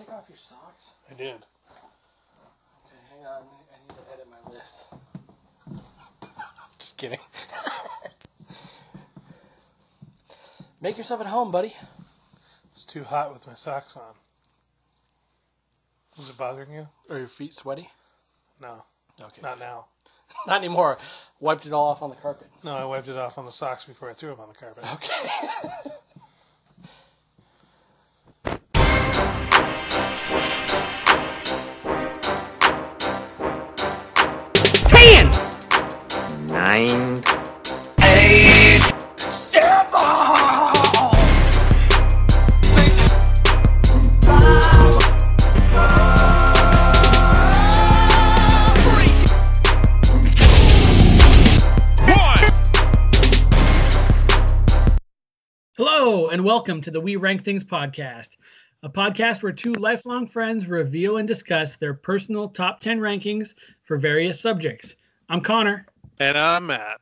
take off your socks? I did. Okay, hang on. I need to edit my list. Just kidding. Make yourself at home, buddy. It's too hot with my socks on. Is it bothering you? Are your feet sweaty? No, Okay. not now. Not anymore. Wiped it all off on the carpet. No, I wiped it off on the socks before I threw them on the carpet. Okay. nine, Hello, and welcome to the We Rank Things podcast, a podcast where two lifelong friends reveal and discuss their personal top 10 rankings for various subjects. I'm Conor, And I'm Matt.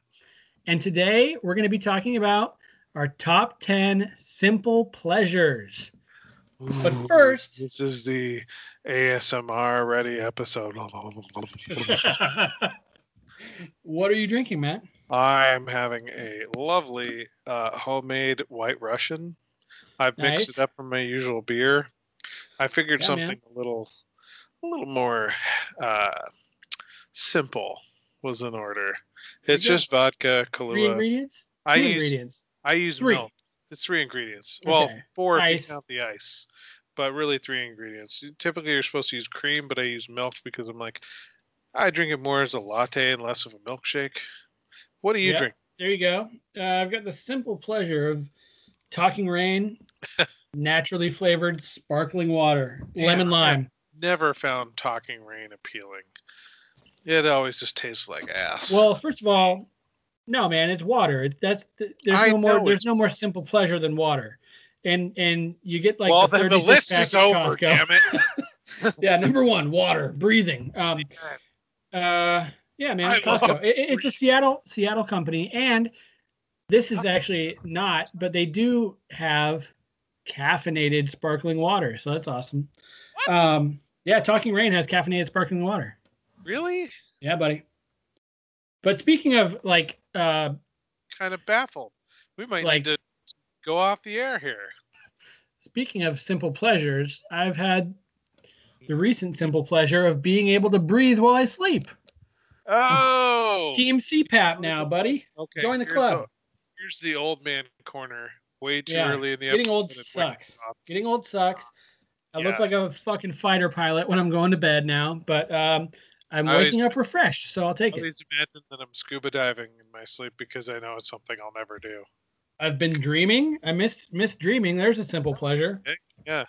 and today we're going to be talking about our top 10 simple pleasures. But first- this is the ASMR ready episode. what are you drinking, Matt? I'm having a lovely uh, homemade White Russian. I've mixed Nice. it up from my usual beer. I figured Yeah, something man. a little, a little more uh, simple was in order. It's just vodka, Three Kahlua. ingredients? I Two use ingredients. I use Three. milk. It's three ingredients. Well, Okay. four if Ice. you count the ice, but really three ingredients. Typically, you're supposed to use cream, but I use milk because I'm like, I drink it more as a latte and less of a milkshake. What do you Yep. drink? There you go. Uh, I've got the simple pleasure of Talking Rain, naturally flavored sparkling water, lemon Yeah. lime. Never found Talking Rain appealing. It always just tastes like ass. Well, first of all, no, man, it's water. That's th- there's I no more there's no more simple pleasure than water, and and you get like well, the then the list is over. Costco. Damn it! yeah, number one, water, breathing. Um, uh, yeah, man, I Costco. It- it's a Seattle Seattle company, and this is actually not, but they do have caffeinated sparkling water, so that's awesome. What? Um, yeah, Talking Rain has caffeinated sparkling water. Really? Yeah, buddy. But speaking of like uh Kind of baffled. We might Like- need to go off the air here. speaking of simple pleasures, I've had the recent simple pleasure of being able to breathe while I sleep. Oh, Team CPAP now, buddy. okay. join the here's club. here's the old man corner. Way too Yeah, early in the getting old sucks. Getting old sucks. I look like a fucking fighter pilot when I'm going to bed now, but um I'm I waking up refreshed, so I'll take I it. always imagine that I'm scuba diving in my sleep because I know it's something I'll never do. I've been dreaming. I missed missed dreaming. There's a simple pleasure. Yeah.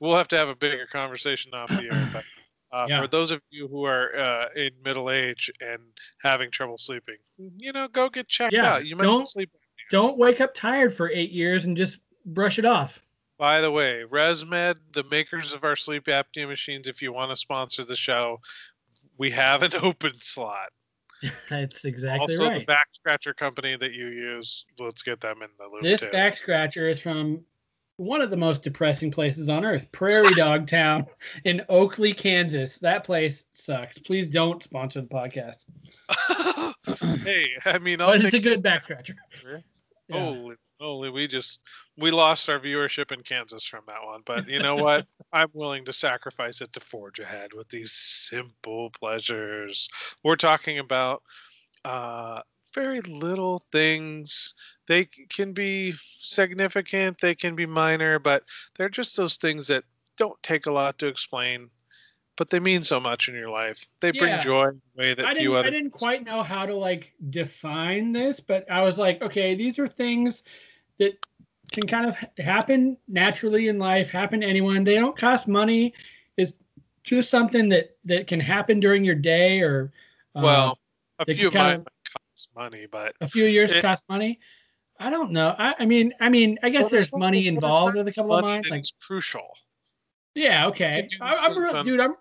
We'll have to have a bigger conversation off the air. But uh, Yeah. for those of you who are uh, in middle age and having trouble sleeping, you know, go get checked Yeah, out. You might don't- sleep. Don't wake up tired for eight years and just brush it off. By the way, ResMed, the makers of our sleep apnea machines, if you want to sponsor the show, we have an open slot. That's exactly also, right. the back scratcher company that you use, let's get them in the loop This too. back scratcher is from one of the most depressing places on earth, Prairie Dog Town in Oakley, Kansas. That place sucks. Please don't sponsor the podcast. hey, I mean, I'll But it's a good back scratcher. Yeah. Holy moly, we just we lost our viewership in Kansas from that one. But you know what? I'm willing to sacrifice it to forge ahead with these simple pleasures. We're talking about uh very little things. They can be significant, they can be minor, but they're just those things that don't take a lot to explain, but they mean so much in your life. They bring Yeah. joy in a way that I few other I didn't quite know how to like define this, but I was like, okay, these are things that can kind of happen naturally in life, happen to anyone. They don't cost money. It's just something that that can happen during your day or uh, well, a few of mine cost money, but a few years it- cost money. I don't know. I, I mean, I mean, I guess there's money involved with a couple of mine. Like, crucial. Yeah, okay. I, I'm, re- dude, I'm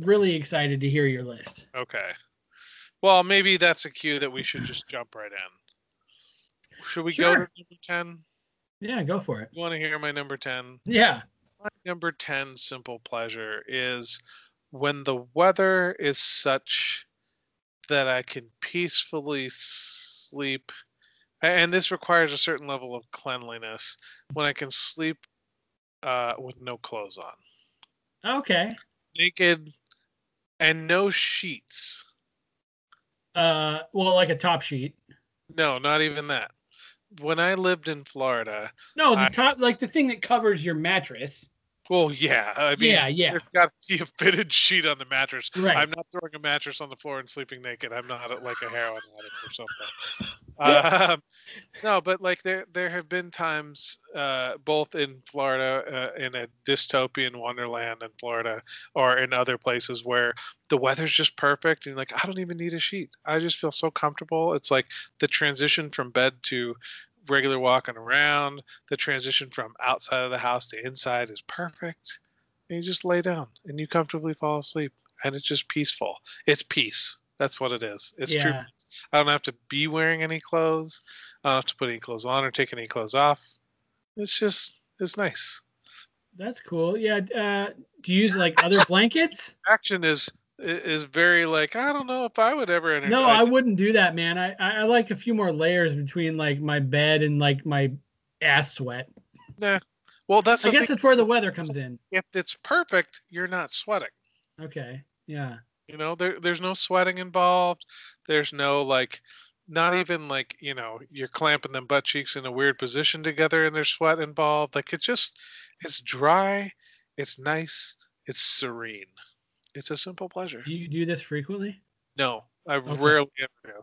really excited to hear your list. Okay. Well, maybe that's a cue that we should just jump right in. Should we go to number 10? Yeah, go for it. You want to hear my number 10? Yeah. my number 10 simple pleasure is when the weather is such that I can peacefully sleep. And this requires a certain level of cleanliness when I can sleep uh, with no clothes on, Okay. naked, and no sheets. Uh, well, like a top sheet. No, not even that. When I lived in Florida, No, the I- top, like the thing that covers your mattress. Well, yeah, I mean, yeah, yeah. there's got to be a fitted sheet on the mattress. Right. I'm not throwing a mattress on the floor and sleeping naked. I'm not like a heroin addict or something. um, no, but like there there have been times, uh, both in Florida, uh, in a dystopian wonderland in Florida, or in other places where the weather's just perfect, and like I don't even need a sheet. I just feel so comfortable. It's like the transition from bed to regular walking around, the transition from outside of the house to inside is perfect. And you just lay down and you comfortably fall asleep, and it's just peaceful. It's peace. That's what it is. It's true. Yeah. peace. I don't have to be wearing any clothes. I don't have to put any clothes on or take any clothes off. It's just it's nice. That's cool. Yeah. Uh, do you use like other blankets? Action is is very like I don't know if I would ever enter. No, I wouldn't do that, man. I, I I like a few more layers between like my bed and like my ass sweat. Yeah. Well, that's I guess thing. that's where the weather comes in. If it's perfect, you're not sweating. Okay. Yeah. You know, there there's no sweating involved. There's no like not even like, you know, you're clamping them butt cheeks in a weird position together and there's sweat involved. Like it's just it's dry, it's nice, it's serene. It's a simple pleasure. Do you do this frequently? No, I Okay. rarely ever do.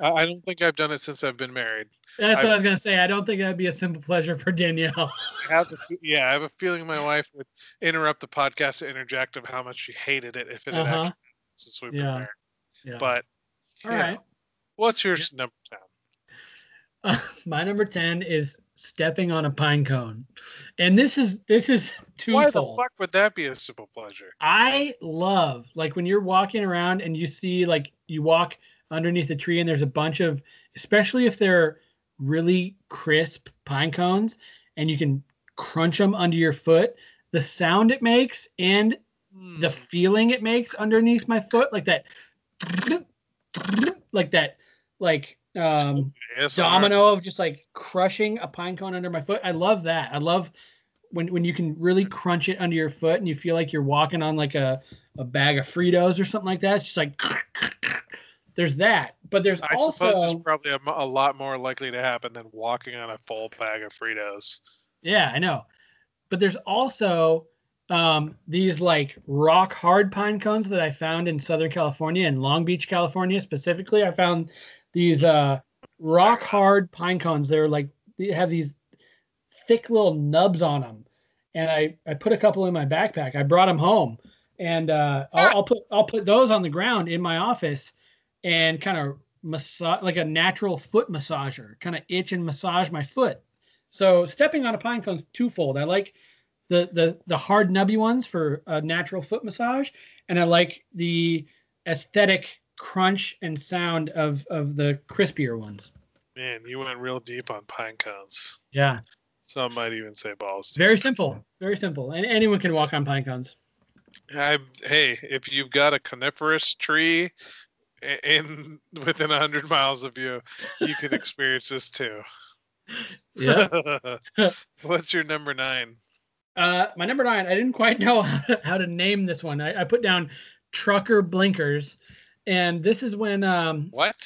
I, don't think I've done it since I've been married. That's I- what I was gonna say. I don't think that'd be a simple pleasure for Danielle. I have yeah, I have a feeling my wife would interrupt the podcast to interject of how much she hated it if it had Uh-huh. actually happened since we've been married. yeah. But all yeah. right. What's your Yeah. number ten? my number ten is stepping on a pine cone, and this is this is Why the twofold. fuck would that be a simple pleasure? I love like when you're walking around and you see like you walk underneath a tree and there's a bunch of especially if they're really crisp pine cones and you can crunch them under your foot the sound it makes and the Hmm. feeling it makes underneath my foot like that like that like um ASMR. domino of just like crushing a pine cone under my foot. I love that. I love when when you can really crunch it under your foot and you feel like you're walking on like a, a bag of Fritos or something like that. It's just like there's that. But there's I also suppose it's probably a, a lot more likely to happen than walking on a full bag of Fritos. yeah, I know. But there's also um, these like rock hard pine cones that I found in Southern California and Long Beach, California specifically. I found these uh, rock hard pine cones. They're like they have these thick little nubs on them, and I I put a couple in my backpack. I brought them home, and uh, I'll, I'll put I'll put those on the ground in my office, and kind of massage like a natural foot massager, kind of itch and massage my foot. So stepping on a pine cone's twofold. I like the the the hard nubby ones for a natural foot massage, and I like the aesthetic crunch and sound of of the crispier ones. Man, you went real deep on pine cones. Yeah, Some might even say balls. very simple, very simple, and anyone can walk on pine cones. I, hey, if you've got a coniferous tree in within a hundred miles of you, you can experience this too. Yeah. What's your number nine? Uh, my number nine, I didn't quite know how to, how to name this one. I, I put down trucker blinkers, and this is when um, What?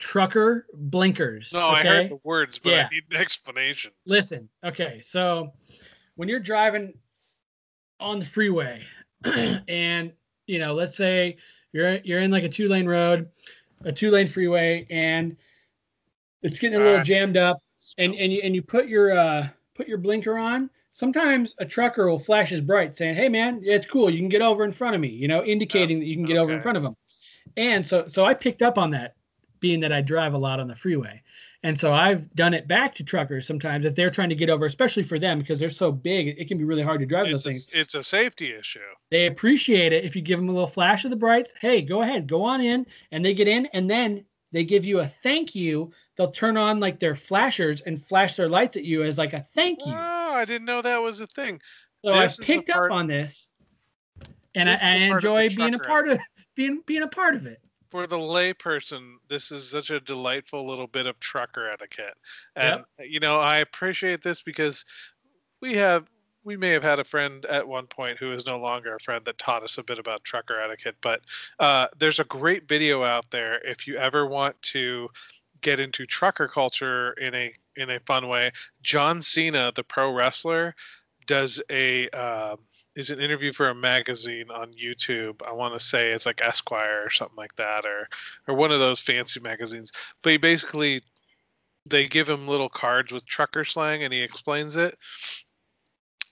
trucker blinkers. No, I heard the words, but Yeah. I need an explanation. Listen, okay, so when you're driving on the freeway, and you know, let's say you're you're in like a two lane road, a two lane freeway, and it's getting a little Ah. jammed up, and and you and you put your uh put your blinker on. Sometimes a trucker will flash his bright saying, "Hey man, it's cool. You can get over in front of me," you know, indicating that you can get over in front of him. And so so I picked up on that, being that I drive a lot on the freeway. And so I've done it back to truckers sometimes if they're trying to get over, especially for them because they're so big, it can be really hard to drive those It's a, things. it's a safety issue. They appreciate it if you give them a little flash of the brights. Hey, go ahead, go on in, and they get in, and then they give you a thank you. They'll turn on like their flashers and flash their lights at you as like a thank you. Oh, I didn't know that was a thing. So I This is the picked part- up on this, and I, This I enjoy being a part of being being a part of it. For the layperson, this is such a delightful little bit of trucker etiquette, and you know I appreciate this because we have we may have had a friend at one point who is no longer a friend that taught us a bit about trucker etiquette. But uh, there's a great video out there if you ever want to get into trucker culture in a in a fun way. John Cena, the pro wrestler, does a uh, is an interview for a magazine on YouTube. I want to say it's like Esquire or something like that, or or one of those fancy magazines. But he basically they give him little cards with trucker slang, and he explains it.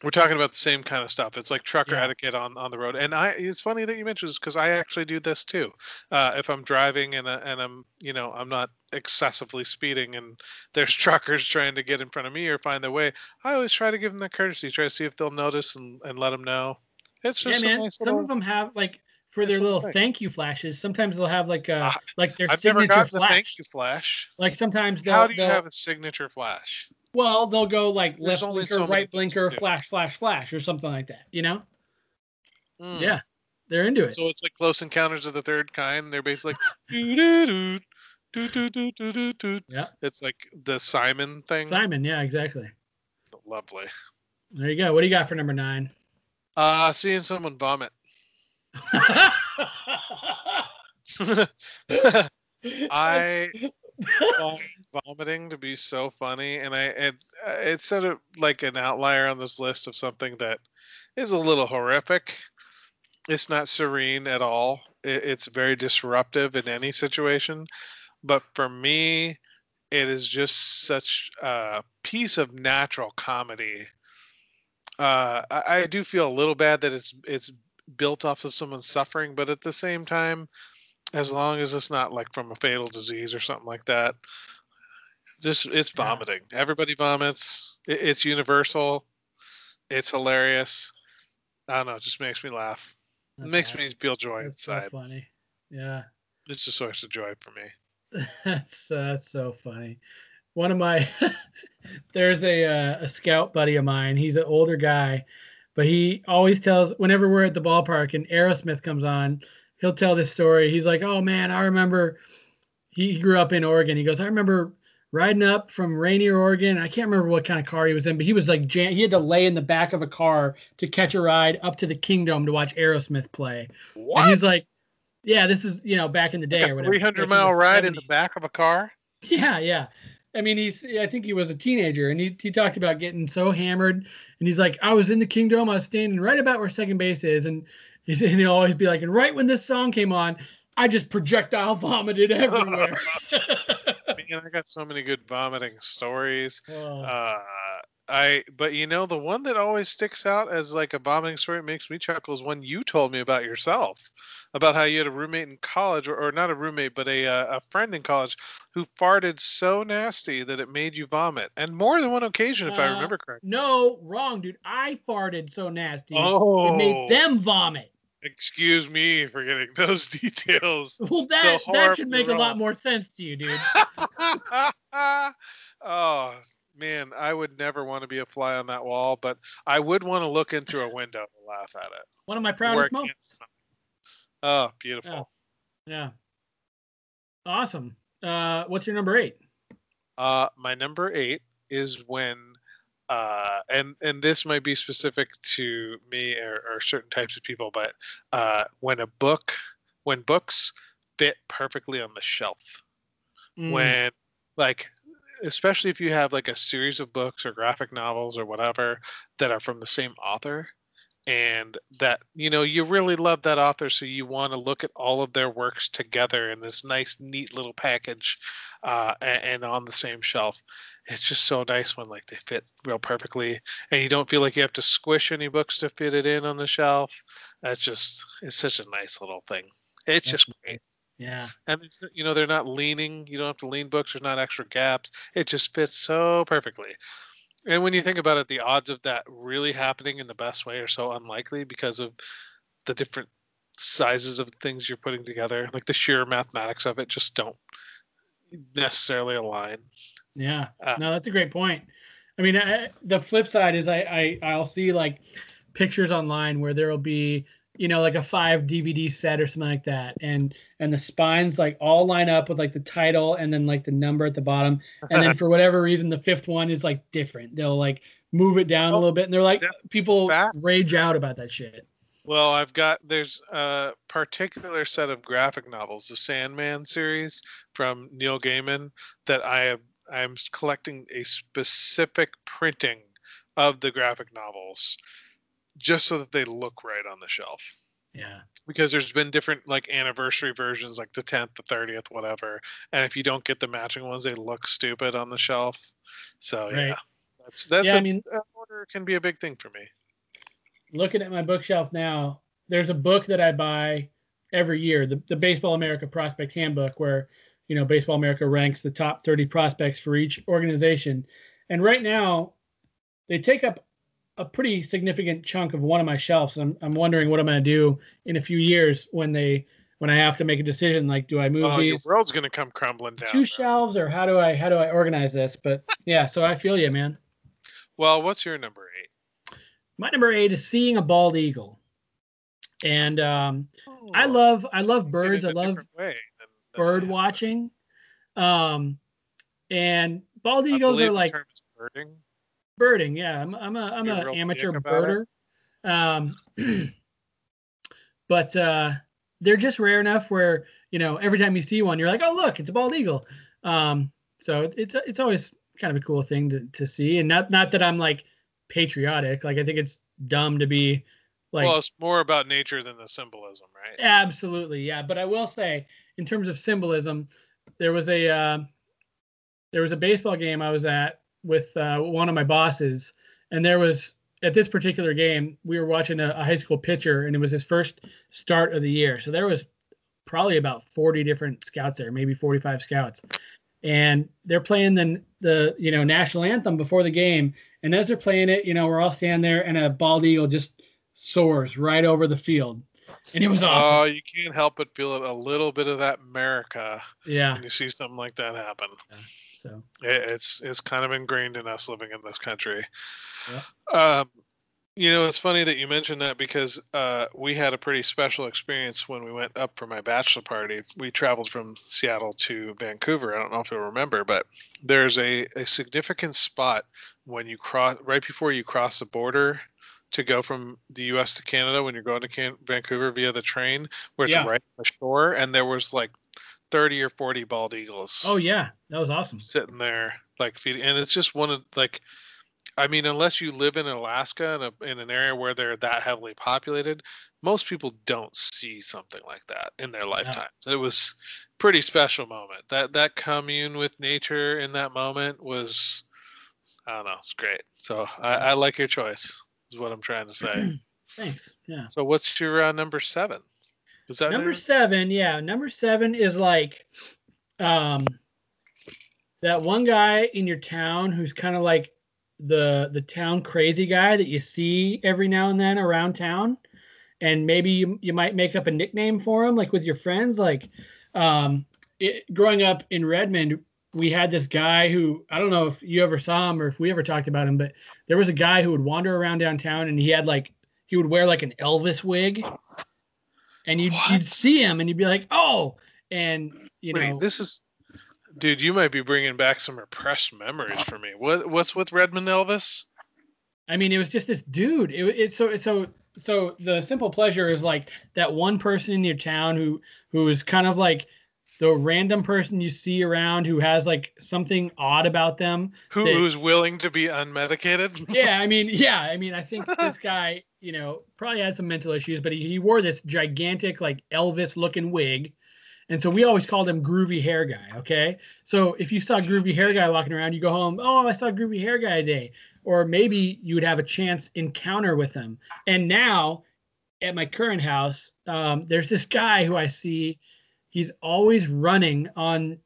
We're talking about the same kind of stuff. It's like trucker Yeah. etiquette on, on the road, and I. It's funny that you mentioned this because I actually do this too. Uh, if I'm driving and uh, and I'm you know I'm not excessively speeding and there's truckers trying to get in front of me or find their way, I always try to give them the courtesy, try to see if they'll notice and, and let them know. It's just a man. nice Some little- of them have like for their little thing. thank you flashes. Sometimes they'll have like uh Ah, like their I've signature gotten the flash. thank you flash. Like sometimes they'll, How do you they'll have a signature flash? Well they'll go like There's left blinker, so right blinker, flash, flash, flash, or something like that. You know? Hmm. Yeah, they're into it. So it's like Close Encounters of the Third Kind. They're basically like, doo-doo-doo, doo-doo-doo, doo-doo-doo. Yeah. It's like the Simon thing. Simon, yeah, exactly. Lovely. There you go. What do you got for number nine? Uh, seeing someone vomit. I find vomiting to be so funny, and I it uh, it's sort of like an outlier on this list of something that is a little horrific. It's not serene at all. It, it's very disruptive in any situation, but for me, it is just such a piece of natural comedy. Uh, I, I do feel a little bad that it's it's built off of someone's suffering, but at the same time, as long as it's not like from a fatal disease or something like that, just it's Yeah. vomiting. Everybody vomits. It, it's universal. It's hilarious. I don't know. It just makes me laugh. It makes me feel joy That's so inside. funny. Yeah. It's a source of joy for me. That's uh, that's so funny. One of my there's a uh, a scout buddy of mine. He's an older guy, but he always tells whenever we're at the ballpark and Aerosmith comes on, he'll tell this story. He's like, "Oh man, I remember." He grew up in Oregon. He goes, "I remember riding up from Rainier, Oregon. I can't remember what kind of car he was in, but he was like jam- he had to lay in the back of a car to catch a ride up to the Kingdome to watch Aerosmith play." What? And he's like, "Yeah, this is you know back in the day Like or whatever." 300 mile the ride in the back of a car? Yeah, yeah. I mean, he's. I think he was a teenager, and he he talked about getting so hammered, and he's like, I was in the Kingdome, I was standing right about where second base is, and he's and he'll always be like, and right when this song came on, I just projectile vomited everywhere. Man, I got so many good vomiting stories. Oh, Uh, I but you know the one that always sticks out as like a vomiting story that makes me chuckle is one you told me about yourself, about how you had a roommate in college, or, or not a roommate, but a uh, a friend in college who farted so nasty that it made you vomit, and more than one occasion, if I Uh, remember correctly. no, wrong, dude. I farted so nasty, Oh, it made them vomit. Excuse me for getting those details. Well, that that should make a lot more sense to you, dude. oh man, I would never want to be a fly on that wall, but I would want to look into a window and laugh at it. One of my proudest moments. Oh, beautiful. Yeah. Awesome. Uh, what's your number eight? Uh, my number eight is when, uh, and and this might be specific to me or, or certain types of people, but uh, when a book, when books fit perfectly on the shelf. Mm, when like especially if you have like a series of books or graphic novels or whatever that are from the same author and that you know you really love that author so you want to look at all of their works together in this nice neat little package uh, and, and on the same shelf it's just so nice when like they fit real perfectly and you don't feel like you have to squish any books to fit it in on the shelf. That's just it's such a nice little thing. It's That's just great. Yeah. and it's, you know they're not leaning you don't have to lean books there's not extra gaps. It just fits so perfectly. And when you think about it the odds of that really happening in the best way are so unlikely because of the different sizes of things you're putting together. Like the sheer mathematics of it just don't necessarily align Yeah. Uh, no, that's a great point. I mean, I, the flip side is I, I I'll see like pictures online where there will be you know like a five DVD set or something like that, and and the spines like all line up with like the title and then like the number at the bottom, and then for whatever reason the fifth one is like different. They'll like move it down a Oh, little bit, and they're like people That- rage out about that shit. Well, I've got there's a particular set of graphic novels, the Sandman series from Neil Gaiman, that I have I'm collecting a specific printing of the graphic novels just so that they look right on the shelf. Yeah. Because there's been different like anniversary versions, like the 10th, the 30th, whatever. And if you don't get the matching ones, they look stupid on the shelf. So Right. yeah, that's that's yeah, a, I mean, that order can be a big thing for me. looking at my bookshelf now, there's a book that I buy every year, the, the Baseball America Prospect Handbook, where you know Baseball America ranks the top 30 prospects for each organization. And right now, they take up a pretty significant chunk of one of my shelves. I'm I'm wondering what I'm going to do in a few years when they when I have to make a decision like do I move Oh, your world's gonna come crumbling down. two shelves or how do I how do I organize this? But yeah, so I feel you, man. Well, what's your number eight? My number 8 is seeing a bald eagle. And um I Oh, love I love birds. I love bird watching. Um and bald eagles are like birding. birding. Yeah, I'm I'm a I'm an amateur birder. Um but uh they're just rare enough where, you know, every time you see one you're like, "Oh, look, it's a bald eagle." Um so it- it's it's always kind of a cool thing to to see and not not that I'm like patriotic. Like I think it's dumb to be like well, it's more about nature than the symbolism, right? Absolutely, yeah. But I will say, in terms of symbolism, there was a uh, there was a baseball game I was at with uh, one of my bosses, and there was at this particular game we were watching a, a high school pitcher, and it was his first start of the year. So there was probably about forty different scouts there, maybe forty five scouts, and they're playing the the you know national anthem before the game, and as they're playing it, you know we're all standing there, and a bald eagle just soars right over the field, and it was awesome. Oh, you can't help but feel it a little bit of that America yeah. when you see something like that happen. So It, it's it's kind of ingrained in us living in this country. Yeah. Um, you know, it's funny that you mentioned that because uh, we had a pretty special experience when we went up for my bachelor party. We traveled from Seattle to Vancouver. I don't know if you'll remember, but there's a, a significant spot when you cross right before you cross the border to go from the U.S. to Canada when you're going to Can- Vancouver via the train, where it's Yeah. right on the shore, and there was like 30 or 40 bald eagles Oh yeah, that was awesome. sitting there like feeding and it's just one of like i mean unless you live in alaska in, a, in an area where they're that heavily populated most people don't see something like that in their lifetimes it was pretty special moment that that commune with nature in that moment was i don't know it's great so i, I like your choice is what i'm trying to say Thanks. Yeah. so what's your uh, number seven is that Number it? seven, yeah. Number seven is like um that one guy in your town who's kind of like the the town crazy guy that you see every now and then around town. And maybe you, you might make up a nickname for him, like with your friends. Like um it, growing up in Redmond, we had this guy who I don't know if you ever saw him or if we ever talked about him, but there was a guy who would wander around downtown and he had like he would wear like an Elvis wig, and you'd you'd see him and you'd be like, oh, and you Wait, know, this is, dude. You might be bringing back some repressed memories for me. What what's with Redmond Elvis? I mean, it was just this dude. It, it's so so so the simple pleasure is like that one person in your town who who is kind of like the random person you see around who has like something odd about them. Who, They- who's willing to be unmedicated? yeah, I mean, yeah, I mean, I think this guy, you know, probably had some mental issues, but he, he wore this gigantic, like Elvis looking wig. And so we always called him Groovy Hair Guy. Okay. So if you saw Groovy Hair Guy walking around, you go home, oh, I saw Groovy Hair Guy today. Or maybe you would have a chance encounter with him. And now at my current house, um, there's this guy who I see. He's always running on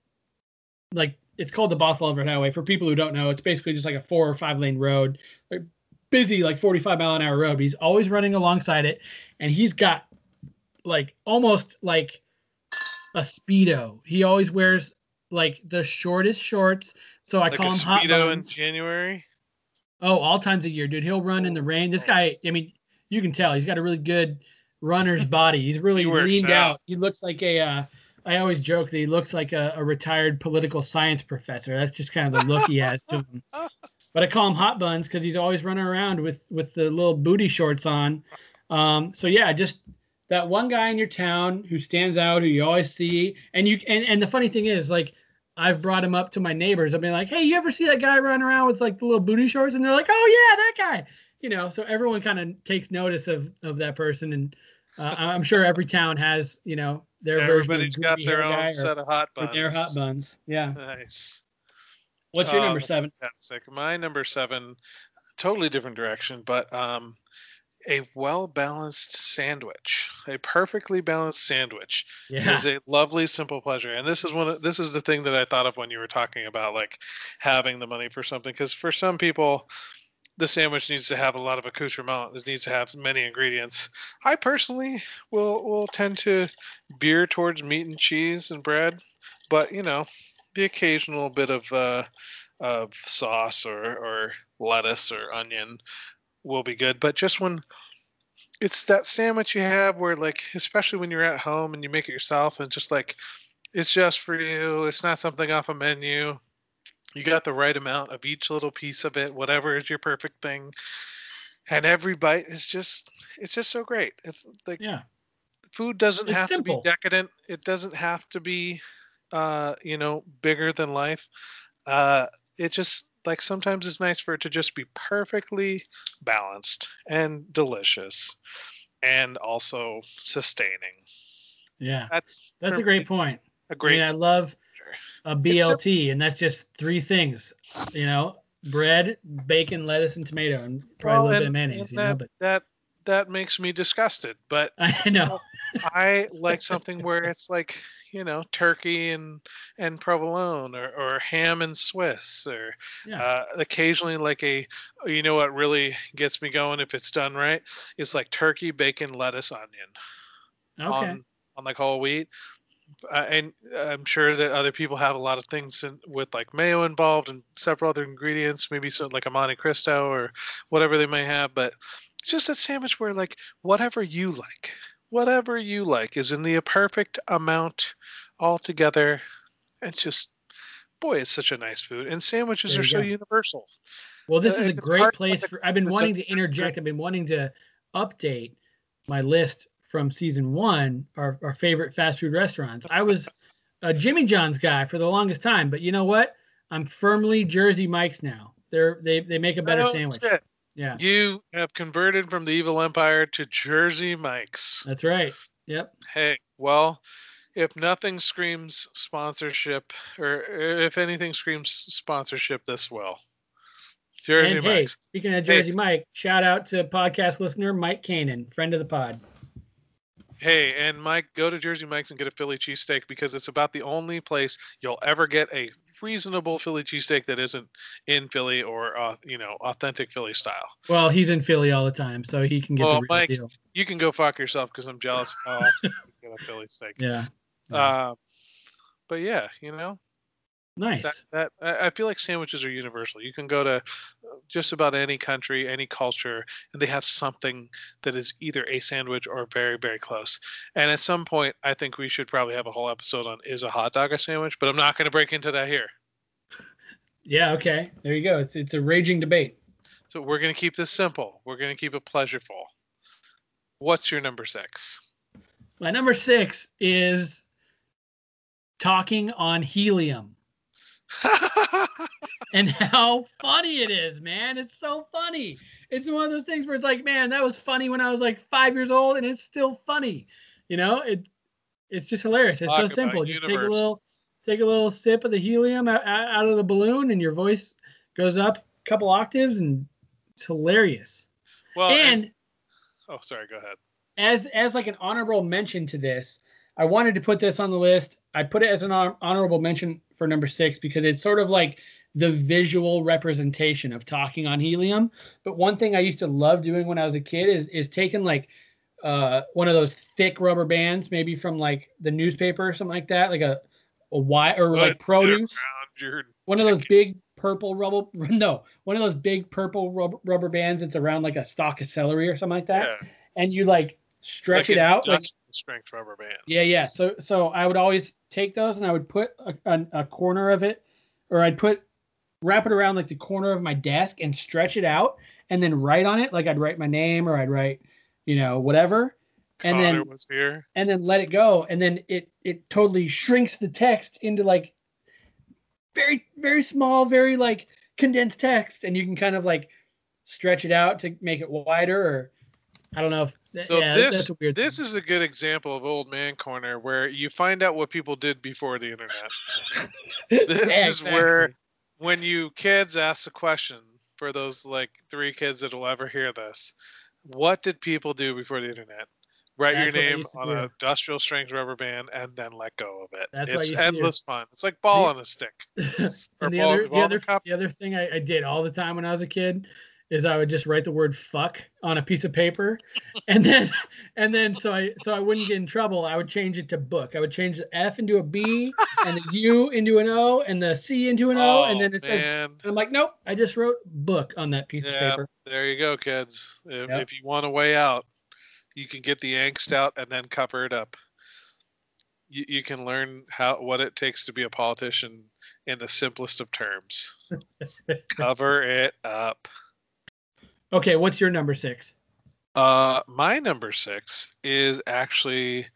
like it's called the Bothell Highway. For people who don't know, it's basically just like a four or five lane road, like busy like 45 mile an hour road. But he's always running alongside it, and he's got like almost like a speedo. He always wears like the shortest shorts, so I like call him hot speedo in. January. Oh, all times of year, dude. He'll run in the rain. This oh. guy, I mean, you can tell he's got a really good runner's body. He's really He leaned out. out. He looks like a. Uh, I always joke that he looks like a, a retired political science professor. That's just kind of the look he has to him. But I call him Hot Buns because he's always running around with with the little booty shorts on. Um, so yeah, just that one guy in your town who stands out, who you always see, and you and and the funny thing is, like, I've brought him up to my neighbors. I've been like, "Hey, you ever see that guy running around with like the little booty shorts?" And they're like, "Oh yeah, that guy." You know, so everyone kind of takes notice of of that person, and uh, I'm sure every town has you know their Everybody's version of got their own set of hot buns. their hot buns. Yeah. Nice. What's your Uh, number seven? Fantastic. My number seven, totally different direction, but um, a well balanced sandwich, a perfectly balanced sandwich Yeah. is a lovely, simple pleasure. And this is one. Of, this is the thing that I thought of when you were talking about like having the money for something. Because for some people, the sandwich needs to have a lot of accoutrement. It needs to have many ingredients. I personally will will tend to veer towards meat and cheese and bread, but you know, the occasional bit of uh, of sauce or or lettuce or onion will be good. But just when it's that sandwich you have where like especially when you're at home and you make it yourself and just like it's just for you it's not something off a menu you got the right amount of each little piece of it whatever is your perfect thing and every bite is just it's just so great it's like Yeah. food doesn't It's have simple. to be decadent it doesn't have to be uh you know bigger than life uh it just like sometimes it's nice for it to just be perfectly balanced and delicious and also sustaining Yeah. that's That's a great point. a great I mean, I love a It's a- BLT, and that's just three things. You know, bread, bacon, lettuce, and tomato, and probably Well, a little bit of mayonnaise. and You know, but that that makes me disgusted but I know. I like something where it's like, you know, turkey and and provolone or, or ham and Swiss or Yeah. uh, occasionally like a you know what really gets me going if it's done right is like turkey, bacon, lettuce, onion Okay. on on like whole wheat. Uh, and I'm sure that other people have a lot of things in, with like mayo involved and several other ingredients, maybe some like a Monte Cristo or whatever they may have. But just a sandwich where like whatever you like, whatever you like is in the perfect amount all together. It's just, boy, it's such a nice food. And sandwiches are you so universal. Well, this uh, is a great place for. I've been wanting to interject. I've been wanting to update my list from season one, our, our favorite fast food restaurants. I was a Jimmy John's guy for the longest time, but you know what? I'm firmly Jersey Mike's now. They're they they make a better Oh, sandwich. shit. Yeah, You have converted from the evil empire to Jersey Mike's. that's right. Yep. Hey, well, if nothing screams sponsorship, or if anything screams sponsorship, this will. Jersey and hey, Mike's. speaking of Hey. Jersey Mike, shout out to podcast listener Mike Kanan, friend of the pod. Hey, and Mike, go to Jersey Mike's and get a Philly cheesesteak because it's about the only place you'll ever get a reasonable Philly cheesesteak that isn't in Philly or uh, you know authentic Philly style. Well, he's in Philly all the time, so he can get Well, the real Mike- deal. You can go fuck yourself because I'm jealous of how often get a Philly steak. Yeah. yeah. Uh, but yeah, you know, nice. that, that I feel like sandwiches are universal. You can go to just about any country, any culture, and they have something that is either a sandwich or very, very close. And at some point, I think we should probably have a whole episode on is a hot dog a sandwich, but I'm not going to break into that here. Yeah, okay. There you go. It's it's a raging debate. So we're going to keep this simple. We're going to keep it pleasureful. What's your number six? My number six is talking on helium and how funny it is, man. It's so funny. It's one of those things where it's like, man, that was funny when I was like five years old, and it's still funny. You know, it it's just hilarious. It's Talk so simple. Just take a little take a little sip of the helium out, out of the balloon, and your voice goes up a couple octaves, and it's hilarious. well, and oh, sorry, go ahead. as as like an honorable mention to this, I wanted to put this on the list. I put it as an hon- mention for number six because it's sort of like the visual representation of talking on helium. But one thing I used to love doing when I was a kid is is taking like uh, one of those thick rubber bands, maybe from like the newspaper or something like that, like a a wire or like produce one of those big purple rubber no one of those big purple rubber, rubber bands that's around like a stalk of celery or something like that, Yeah. and you like stretch Like it out like strength rubber bands. yeah, yeah. So so I would always take those and I would put a, a, a corner of it, or I'd put wrap it around like the corner of my desk and stretch it out, and then write on it like I'd write my name or I'd write, you know, whatever, and Conor then was here. and then let it go, and then it it totally shrinks the text into like very very small, very like condensed text, and you can kind of like stretch it out to make it wider, or I don't know if So yeah, this that's a weird this thing. is a good example of old man corner where you find out what people did before the internet. this Yeah, is where- when you kids ask the question for those like three kids that will ever hear this, what did people do before the internet? Write That's your name on do. an industrial strength rubber band and then let go of it. That's what it's used to endless fun. It's like ball The- on a stick. Or the ball- other, the ball in other, the cup. the other thing I, I did all the time when I was a kid is I would just write the word "fuck" on a piece of paper, and then, and then so I so I wouldn't get in trouble. I would change it to book. I would change the F into a B, and the U into an O, and the C into an O, oh, and then it says. man. I'm like, nope, I just wrote book on that piece Yeah. of paper. There you go, kids. If, Yep. if you want a way out, you can get the angst out and then cover it up. You, you can learn how what it takes to be a politician in the simplest of terms. cover it up. Okay, what's your number six? Uh, my number six is actually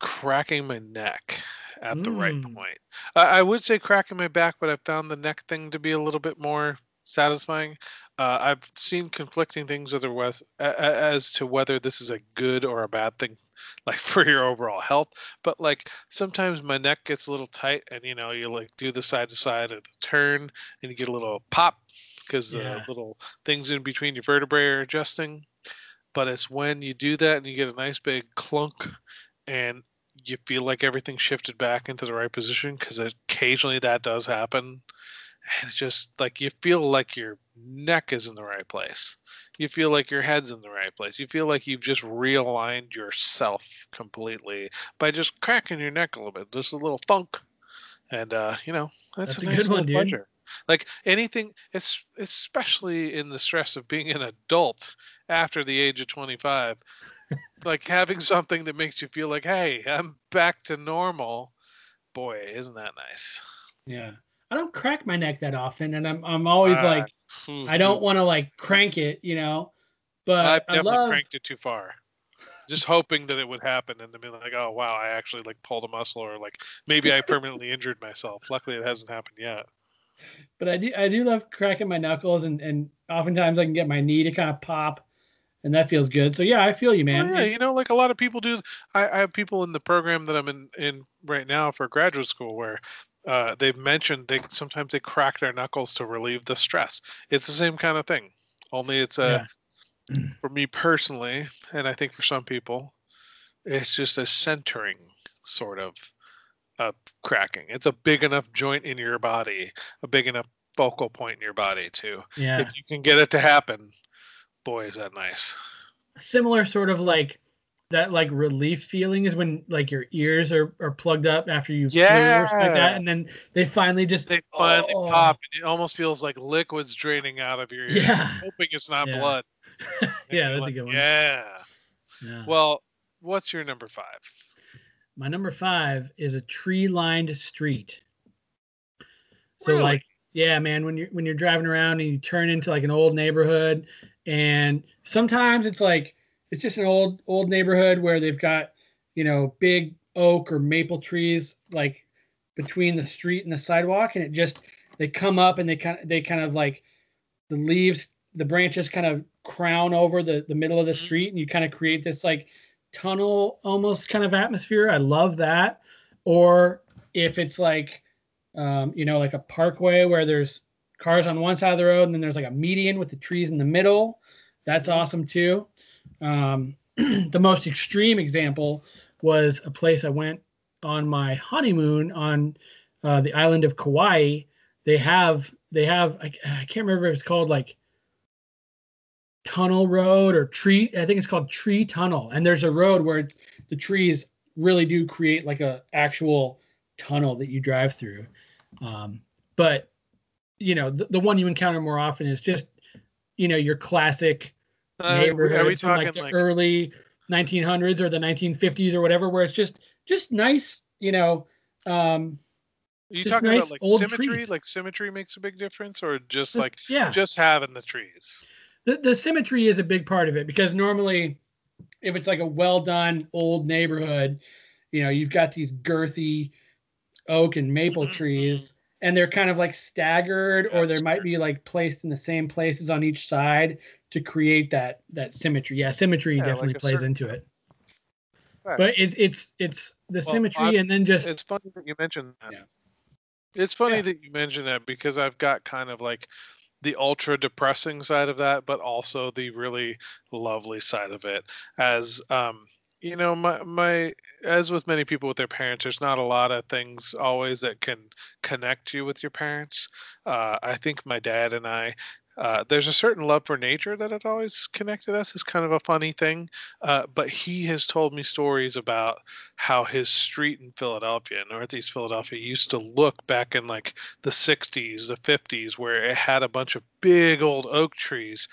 cracking my neck at the right Mm. point. I I would say cracking my back, but I found the neck thing to be a little bit more satisfying. Uh, I've seen conflicting things whether was, a- a- as to whether this is a good or a bad thing, like for your overall health. But like sometimes my neck gets a little tight, and you know you like do the side to side of the turn, and you get a little pop because Yeah. the little things in between your vertebrae are adjusting. But it's when you do that and you get a nice big clunk, and you feel like everything shifted back into the right position because occasionally that does happen. And it's just like you feel like your neck is in the right place. You feel like your head's in the right place. You feel like you've just realigned yourself completely by just cracking your neck a little bit. Just a little funk. And uh you know that's, That's a a nice good one, pleasure like anything it's especially in the stress of being an adult after the age of 25 like having something that makes you feel like hey i'm back to normal boy isn't that nice Yeah, I don't crack my neck that often, and I'm I'm always Ah, like I don't want to like crank it, you know. But I've I definitely love cranked it too far. Just hoping that it would happen and then be like, oh wow, I actually like pulled a muscle or like maybe I permanently injured myself. Luckily it hasn't happened yet. But I do I do love cracking my knuckles and and oftentimes I can get my knee to kind of pop and that feels good. So yeah, I feel you, man. Oh, yeah, you know, like a lot of people do. I, I have people in the program that I'm in in right now for graduate school where uh, they've mentioned they sometimes they crack their knuckles to relieve the stress. It's the same kind of thing, only it's a for me personally, and I think for some people, it's just a centering sort of uh, cracking. It's a big enough joint in your body, a big enough focal point in your body too. Yeah. If you can get it to happen, boy, is that nice. Similar sort of like that like relief feeling is when like your ears are, are plugged up after you something like Yeah. that and then they finally just They finally Oh. pop, and it almost feels like liquids draining out of your ear. Yeah. hoping it's not Yeah. blood. Yeah, that's a good one. Yeah. Yeah. Well, what's your number five? My number five is a tree lined street. So Really? like, yeah, man, when you're when you're driving around and you turn into like an old neighborhood, and sometimes it's like it's just an old old neighborhood where they've got you know big oak or maple trees like between the street and the sidewalk, and it just they come up and they kind of they kind of like the leaves the branches kind of crown over the the middle of the Mhm. street, and you kind of create this like tunnel almost kind of atmosphere. I love that. Or if it's like, um, you know, like a parkway where there's cars on one side of the road and then there's like a median with the trees in the middle, that's awesome too. Um, the most extreme example was a place I went on my honeymoon on uh, the island of Kauai. They have they have I, I can't remember if it's called like tunnel road or tree i think it's called tree tunnel and there's a road where the trees really do create like a actual tunnel that you drive through um, but you know, the, the one you encounter more often is just, you know, your classic Uh, neighborhood from talking like the like, early 1900s or the 1950s or whatever, where it's just just nice, you know. Um, are you talking nice about like symmetry? trees. Like symmetry makes a big difference, or just just- like yeah, just having the trees? The, the symmetry is a big part of it because normally if it's like a well done old neighborhood you know you've got these girthy oak and maple Mhm, trees and they're kind of like staggered or there might be like placed in the same places on each side to create that that symmetry yeah symmetry Yeah, definitely a plays certain- into it Right. but it's it's it's the Well, symmetry I'm- and then just It's funny that you mentioned that. Yeah. It's funny Yeah. that you mentioned that because I've got kind of like the ultra depressing side of that, but also the really lovely side of it. As um, you know, my my as with many people with their parents, there's not a lot of things always that can connect you with your parents. Uh, I think my dad and I. Uh, there's a certain love for nature that had always connected us. It's kind of a funny thing, uh, but he has told me stories about how his street in Philadelphia, Northeast Philadelphia, used to look back in like the 60s, the 50s, where it had a bunch of big old oak trees.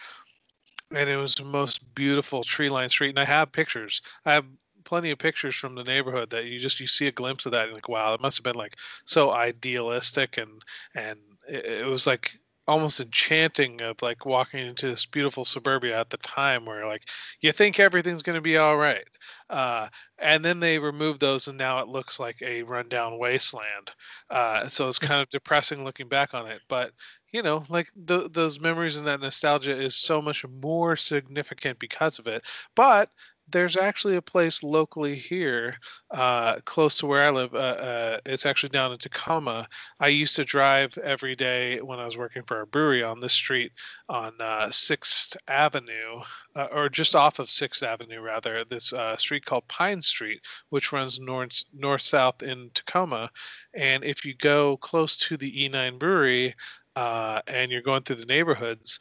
And it was the most beautiful tree lined street. And I have pictures. I have plenty of pictures from the neighborhood that you just you see a glimpse of that and like wow it must have been like so idealistic and and it, it was like almost enchanting of like walking into this beautiful suburbia at the time where like you think everything's going to be all right uh, and then they removed those and now it looks like a rundown wasteland uh, so it's kind of depressing looking back on it but you know like th- those memories and that nostalgia is so much more significant because of it but there's actually a place locally here uh, close to where i live uh, uh, it's actually down in tacoma i used to drive every day when i was working for a brewery on this street on uh, sixth avenue uh, or just off of Sixth Avenue, rather, this uh, street called Pine Street, which runs north north south in Tacoma. And if you go close to the E9 Brewery and you're going through the neighborhoods,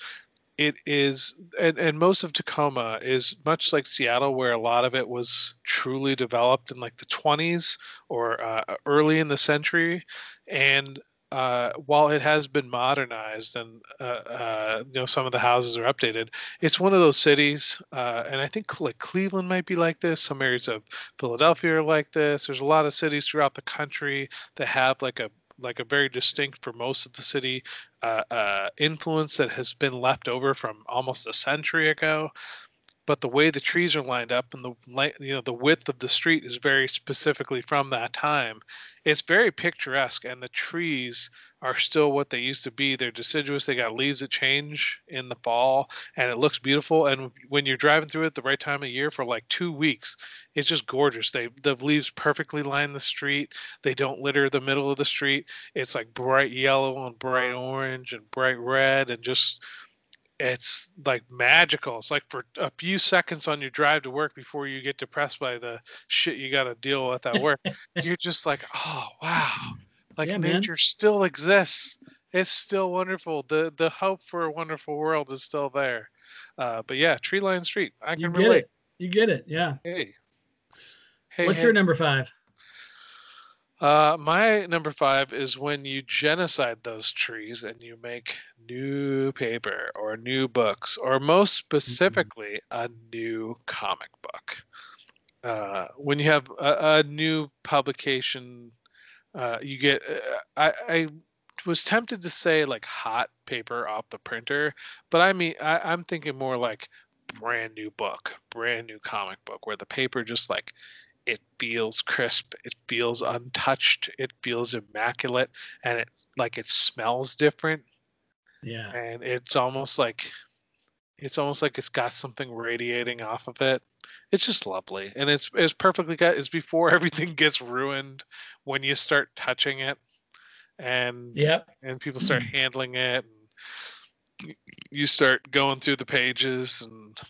it is, and, and most of Tacoma is much like Seattle, where a lot of it was truly developed in like the 20s or uh, early in the century. And uh, while it has been modernized and uh, uh, you know some of the houses are updated, it's one of those cities, uh, and I think like Cleveland might be like this. Some areas of Philadelphia are like this. There's a lot of cities throughout the country that have like a like a very distinct for most of the city uh, uh, influence that has been left over from almost a century ago. But the way the trees are lined up and the you know the width of the street is very specifically from that time. It's very picturesque, and the trees are still what they used to be. They're deciduous. They got leaves that change in the fall, and it looks beautiful. And when you're driving through it the right time of year for like two weeks, it's just gorgeous. They the leaves perfectly line the street. They don't litter the middle of the street. It's like bright yellow and bright orange and bright red and just it's like magical. It's like for a few seconds on your drive to work before you get depressed by the shit you got to deal with at work. you're just like, oh wow, like Yeah, man. nature still exists. It's still wonderful. The the hope for a wonderful world is still there. Uh, but yeah, Tree Line Street. I you can get relate. it. You get it. Yeah. Hey. Hey, What's hey. your number five? Uh, my number five is when you genocide those trees and you make new paper or new books, or most specifically, a new comic book. Uh, when you have a, a new publication, uh, you get. Uh, I, I was tempted to say like hot paper off the printer, but I mean, I, I'm thinking more like brand new book, brand new comic book, where the paper just like it feels crisp it feels untouched it feels immaculate and it like it smells different Yeah. and it's almost like it's almost like it's got something radiating off of it it's just lovely and it's it's perfectly got it's before everything gets ruined when you start touching it and yeah and people start handling it and you start going through the pages and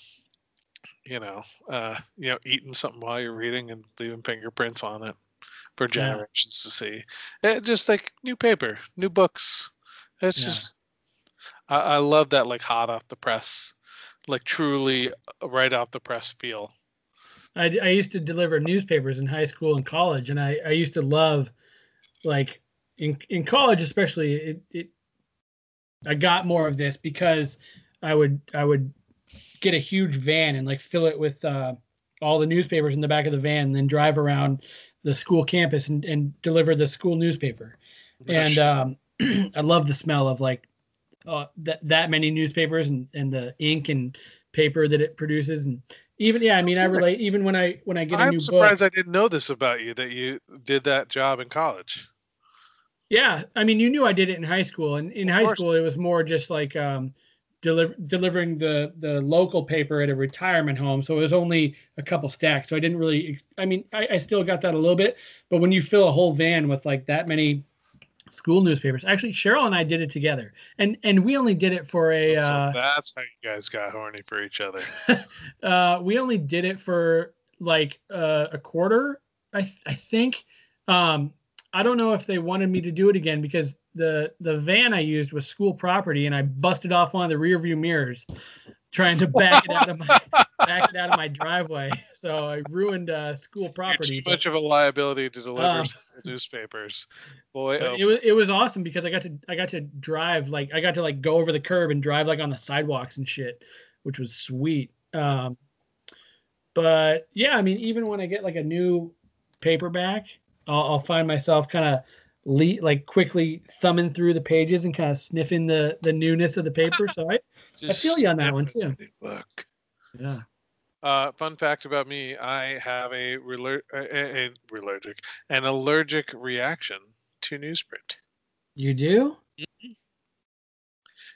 you know uh you know eating something while you're reading and leaving fingerprints on it for Yeah. generations to see it just like new paper new books it's Yeah. just I, I love that like hot off the press like truly uh, right off the press feel I, I used to deliver newspapers in high school and college, and I, I used to love, like, in in college especially, it, it I got more of this because I would I would get a huge van and like fill it with uh, all the newspapers in the back of the van, and then drive around the school campus and, and deliver the school newspaper. And um, I love the smell of like uh, that that many newspapers and, and the ink and paper that it produces and even yeah i mean i relate even when i when i get a I'm new surprised book I didn't know this about you that you did that job in college. yeah i mean you knew i did it in high school and in Of high course. school it was more just like um deliver, delivering the the local paper at a retirement home so it was only a couple stacks so i didn't really i mean I, I still got that a little bit but when you fill a whole van with like that many school newspapers. Actually cheryl and i did it together. And and we only did it for a so uh that's how you guys got horny for each other. uh we only did it for like uh, a quarter i i think. Um i don't know if they wanted me to do it again because the the van i used was school property and i busted off one of the rear view mirrors trying to back it out of my back it out of my driveway. So i ruined uh school property too much of a liability to deliver Um, newspapers. Boy, oh, it was it was awesome because I got to I got to drive like I got to like go over the curb and drive like on the sidewalks and shit, which was sweet. Um, but yeah, I mean, even when I get like a new paperback, I'll, I'll find myself kind of le- like quickly thumbing through the pages and kind of sniffing the the newness of the paper. So I just feel you on that one, too. Book. yeah Uh, fun fact about me: I have a, reler- a, a, allergic an allergic reaction to newsprint. you do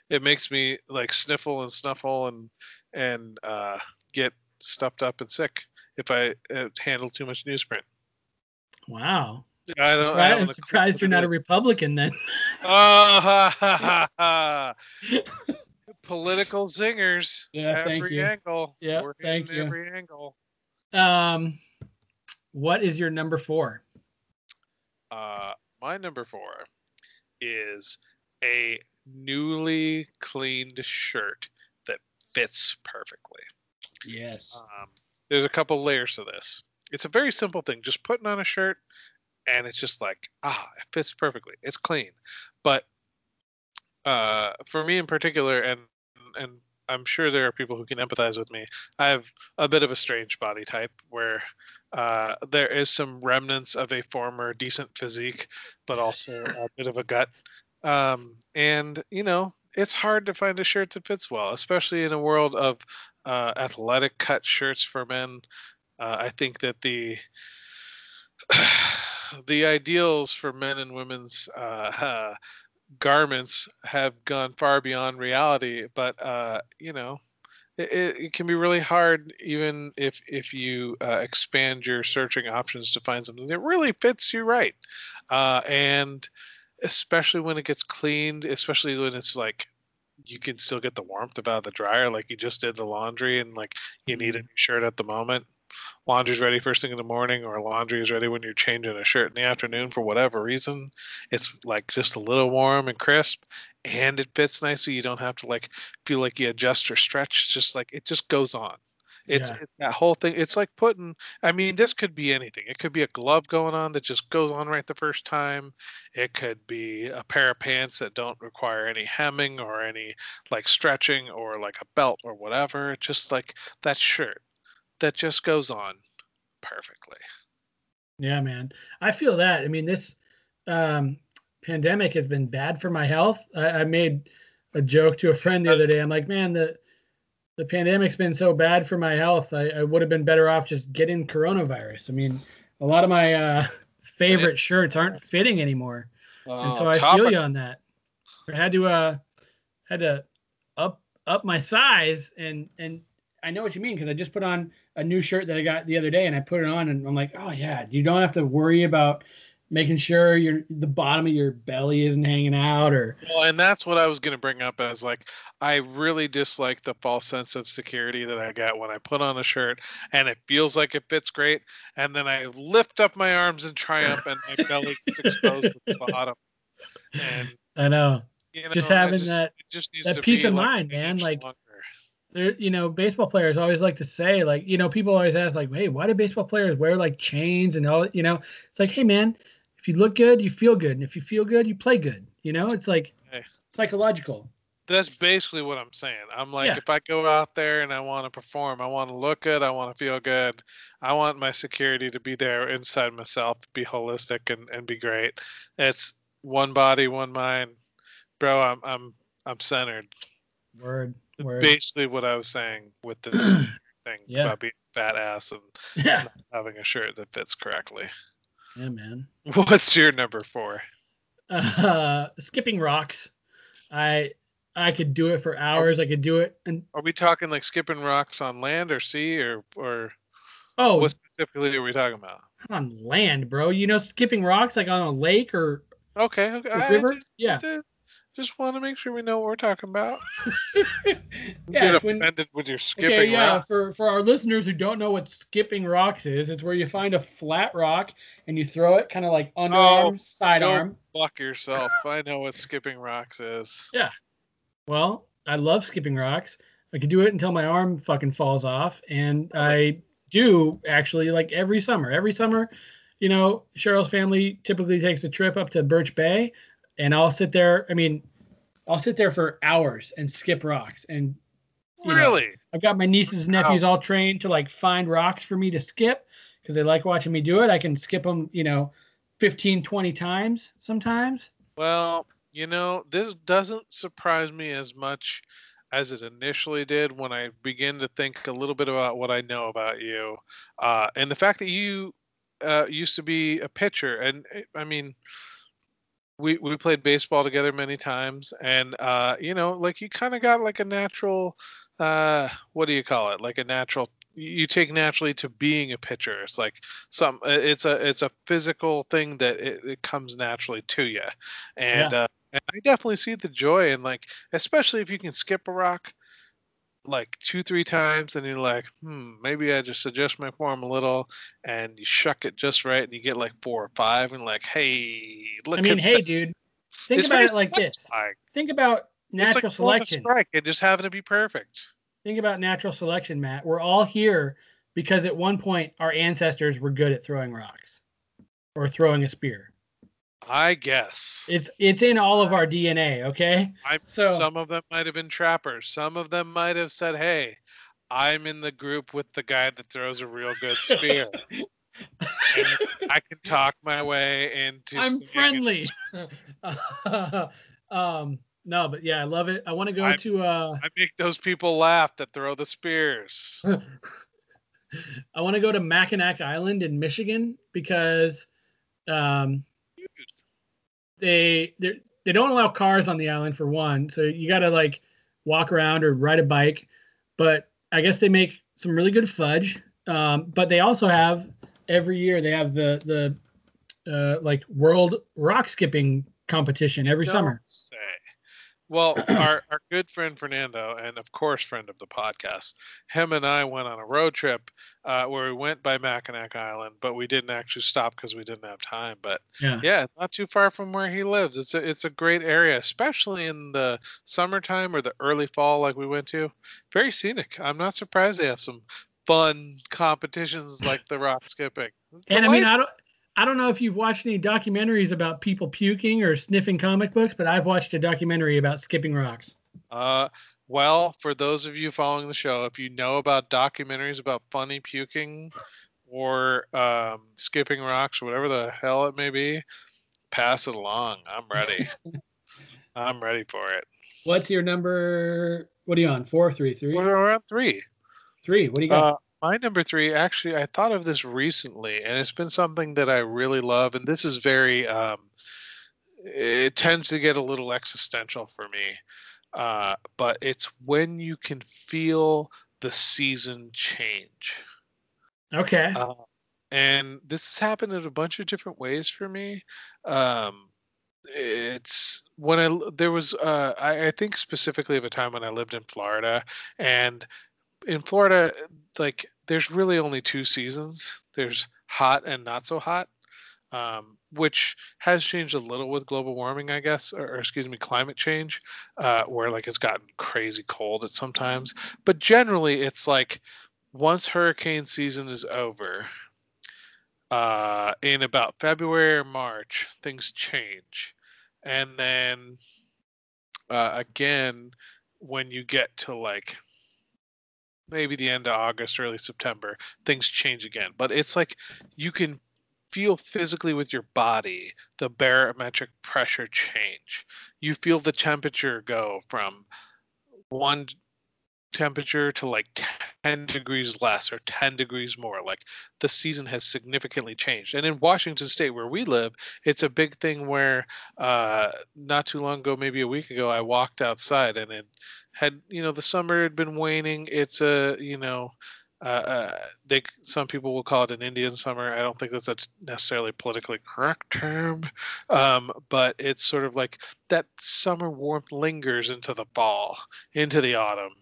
It makes me like sniffle and snuffle and and uh, get stuffed up and sick if I uh, handle too much newsprint. wow. I don't. I haven't I'm surprised you're not a. Republican then. Oh, ha, ha, ha, ha. Political zingers. Yeah, thank every you. angle. Yeah, We're thank you. Every angle. Um, what is your number four? Uh, my number four is a newly cleaned shirt that fits perfectly. Yes. Um, there's a couple layers to this. It's a very simple thing, just putting on a shirt, and it's just like ah, it fits perfectly. It's clean, but uh, for me in particular, and and I'm sure there are people who can empathize with me. I have a bit of a strange body type where uh, there is some remnants of a former decent physique, but also a bit of a gut. Um, and you know, it's hard to find a shirt that fits well, especially in a world of uh, athletic cut shirts for men. Uh, I think that the the ideals for men and women's uh, garments have gone far beyond reality. But uh, you know, it, it, can be really hard, even if if you uh, expand your searching options to find something that really fits you right, uh, and especially when it gets cleaned, especially when it's like you can still get the warmth about the dryer, like you just did the laundry, and like you need a new shirt at the moment. Laundry's ready first thing in the morning, or laundry is ready when you're changing a shirt in the afternoon for whatever reason. It's like just a little warm and crisp, and it fits nicely. You don't have to like feel like you adjust or stretch. It's just like it just goes on. It's, Yeah. it's that whole thing. It's like putting. I mean, this could be anything. It could be a glove going on that just goes on right the first time. It could be a pair of pants that don't require any hemming or any like stretching or like a belt or whatever. It's just like that shirt that just goes on perfectly. Yeah, man. I feel that. I mean, this um, pandemic has been bad for my health. I, I made a joke to a friend the other day. I'm like, man, the the pandemic's been so bad for my health. I, I would have been better off just getting coronavirus. I mean, a lot of my uh, favorite shirts aren't fitting anymore, and so I feel you on that. I had to uh had to up up my size and and I know what you mean because I just put on a new shirt that I got the other day and I put it on and I'm like, oh yeah, you don't have to worry about making sure your the bottom of your belly isn't hanging out or Well, and that's what I was going to bring up as like I really dislike the false sense of security that I get when I put on a shirt and it feels like it fits great, and then I lift up my arms in triumph and my belly gets exposed at the bottom. And I know you know, Just I having that- just that peace of like mind, man, like- longer. There you know baseball players always like to say like you know people always ask like hey why do baseball players wear like chains and all you know it's like hey man if you look good you feel good and if you feel good you play good you know it's like Hey. psychological That's basically what I'm saying. I'm like, Yeah. if I go out there and I want to perform, I want to look good, I want to feel good, I want my security to be there inside myself, be holistic and, and be great. It's one body, one mind, bro. I'm I'm I'm centered. Word. Basically, what I was saying with this thing Yeah. about being fat ass and Yeah. having a shirt that fits correctly. Yeah, man. What's your number four? Uh, skipping rocks. I I could do it for hours. I could do it and Are we talking like skipping rocks on land or sea or or oh, what specifically are we talking about? on land, bro. You know, skipping rocks like on a lake or Okay, okay. I river. just, Yeah. Just- want to make sure we know what we're talking about. yeah. Get when- your skipping okay, yeah. rock. For for our listeners who don't know what skipping rocks is, it's where you find a flat rock and you throw it kind of like underarm, Oh, sidearm. Fuck yourself. I know what skipping rocks is. Yeah. Well, I love skipping rocks. I could do it until my arm fucking falls off, and I do actually like every summer. Every summer, you know, Cheryl's family typically takes a trip up to Birch Bay, and I'll sit there. I mean, I'll sit there for hours and skip rocks. And you know, Really? I've got my nieces and nephews all trained to like find rocks for me to skip because they like watching me do it. I can skip them, you know, 15, 20 times sometimes. Well, you know, this doesn't surprise me as much as it initially did when I begin to think a little bit about what I know about you, uh, and the fact that you uh, used to be a pitcher. And I mean, we we played baseball together many times, and uh, you know, like you kind of got like a natural. Uh, what do you call it? Like a natural. You take naturally to being a pitcher. It's like some. It's a it's a physical thing that it, it comes naturally to you, and uh, and I definitely see the joy in like, especially if you can skip a rock like two, three times, and you're like, hmm, maybe I just adjust my form a little, and you shuck it just right, and you get like four or five, and like, hey, look I mean, hey, that. dude, think It's about it like this. Think about natural like selection. strike and just having to be perfect. Think about natural selection, Matt. We're all here because at one point our ancestors were good at throwing rocks or throwing a spear. I guess. It's it's in all of our DNA, okay? I'm, So some of them might have been trappers. Some of them might have said, "Hey, I'm in the group with the guy that throws a real good spear. and I can talk my way into." I'm friendly. um no, but yeah, I love it. I want to go I'm- to uh I make those people laugh that throw the spears. I want to go to Mackinac Island in Michigan because um they they they don't allow cars on the island for one, so you got to like walk around or ride a bike. But I guess they make some really good fudge. Um, but they also have every year they have the the uh, like world rock skipping competition every Don't summer. Say. Well, our, our good friend Fernando, and of course, friend of the podcast, him and I went on a road trip uh, where we went by Mackinac Island, but we didn't actually stop because we didn't have time. But Yeah. yeah, not too far from where he lives. It's a it's a great area, especially in the summertime or the early fall, like we went to. Very scenic. I'm not surprised they have some fun competitions like the rock skipping. It's And I mean. I don't, I don't know if you've watched any documentaries about people puking or sniffing comic books, but I've watched a documentary about skipping rocks. Uh, well, for those of you following the show, if you know about documentaries about funny puking or um, skipping rocks or whatever the hell it may be, pass it along. I'm ready. I'm ready for it. What's your number? What are you on? Four, three, three, We're on three. three. What do you got? Uh, my number three, actually, I thought of this recently, and it's been something that I really love. And this is very, um, it tends to get a little existential for me. Uh, but it's when you can feel the season change. okay. Uh, and this has happened in a bunch of different ways for me. Um, it's when I there was uh, I, I think specifically of a time when I lived in Florida, and in Florida, like there's really only two seasons. There's hot and not so hot, um, which has changed a little with global warming, I guess, or, or excuse me, climate change, uh, where like it's gotten crazy cold at sometimes. But generally, it's like once hurricane season is over, uh, in about February or March, things change, and then uh, again when you get to like maybe the end of August, early September, things change again. But it's like you can feel physically with your body the barometric pressure change. You feel the temperature go from one temperature to like 10 degrees less or 10 degrees more. Like the season has significantly changed. And in Washington State, where we live, it's a big thing where uh, not too long ago, maybe a week ago, I walked outside and it had, you know, the summer had been waning. It's a, you know, uh, uh, they some people will call it an Indian summer. I don't think that's a necessarily politically correct term, um, but it's sort of like that summer warmth lingers into the fall, into the autumn.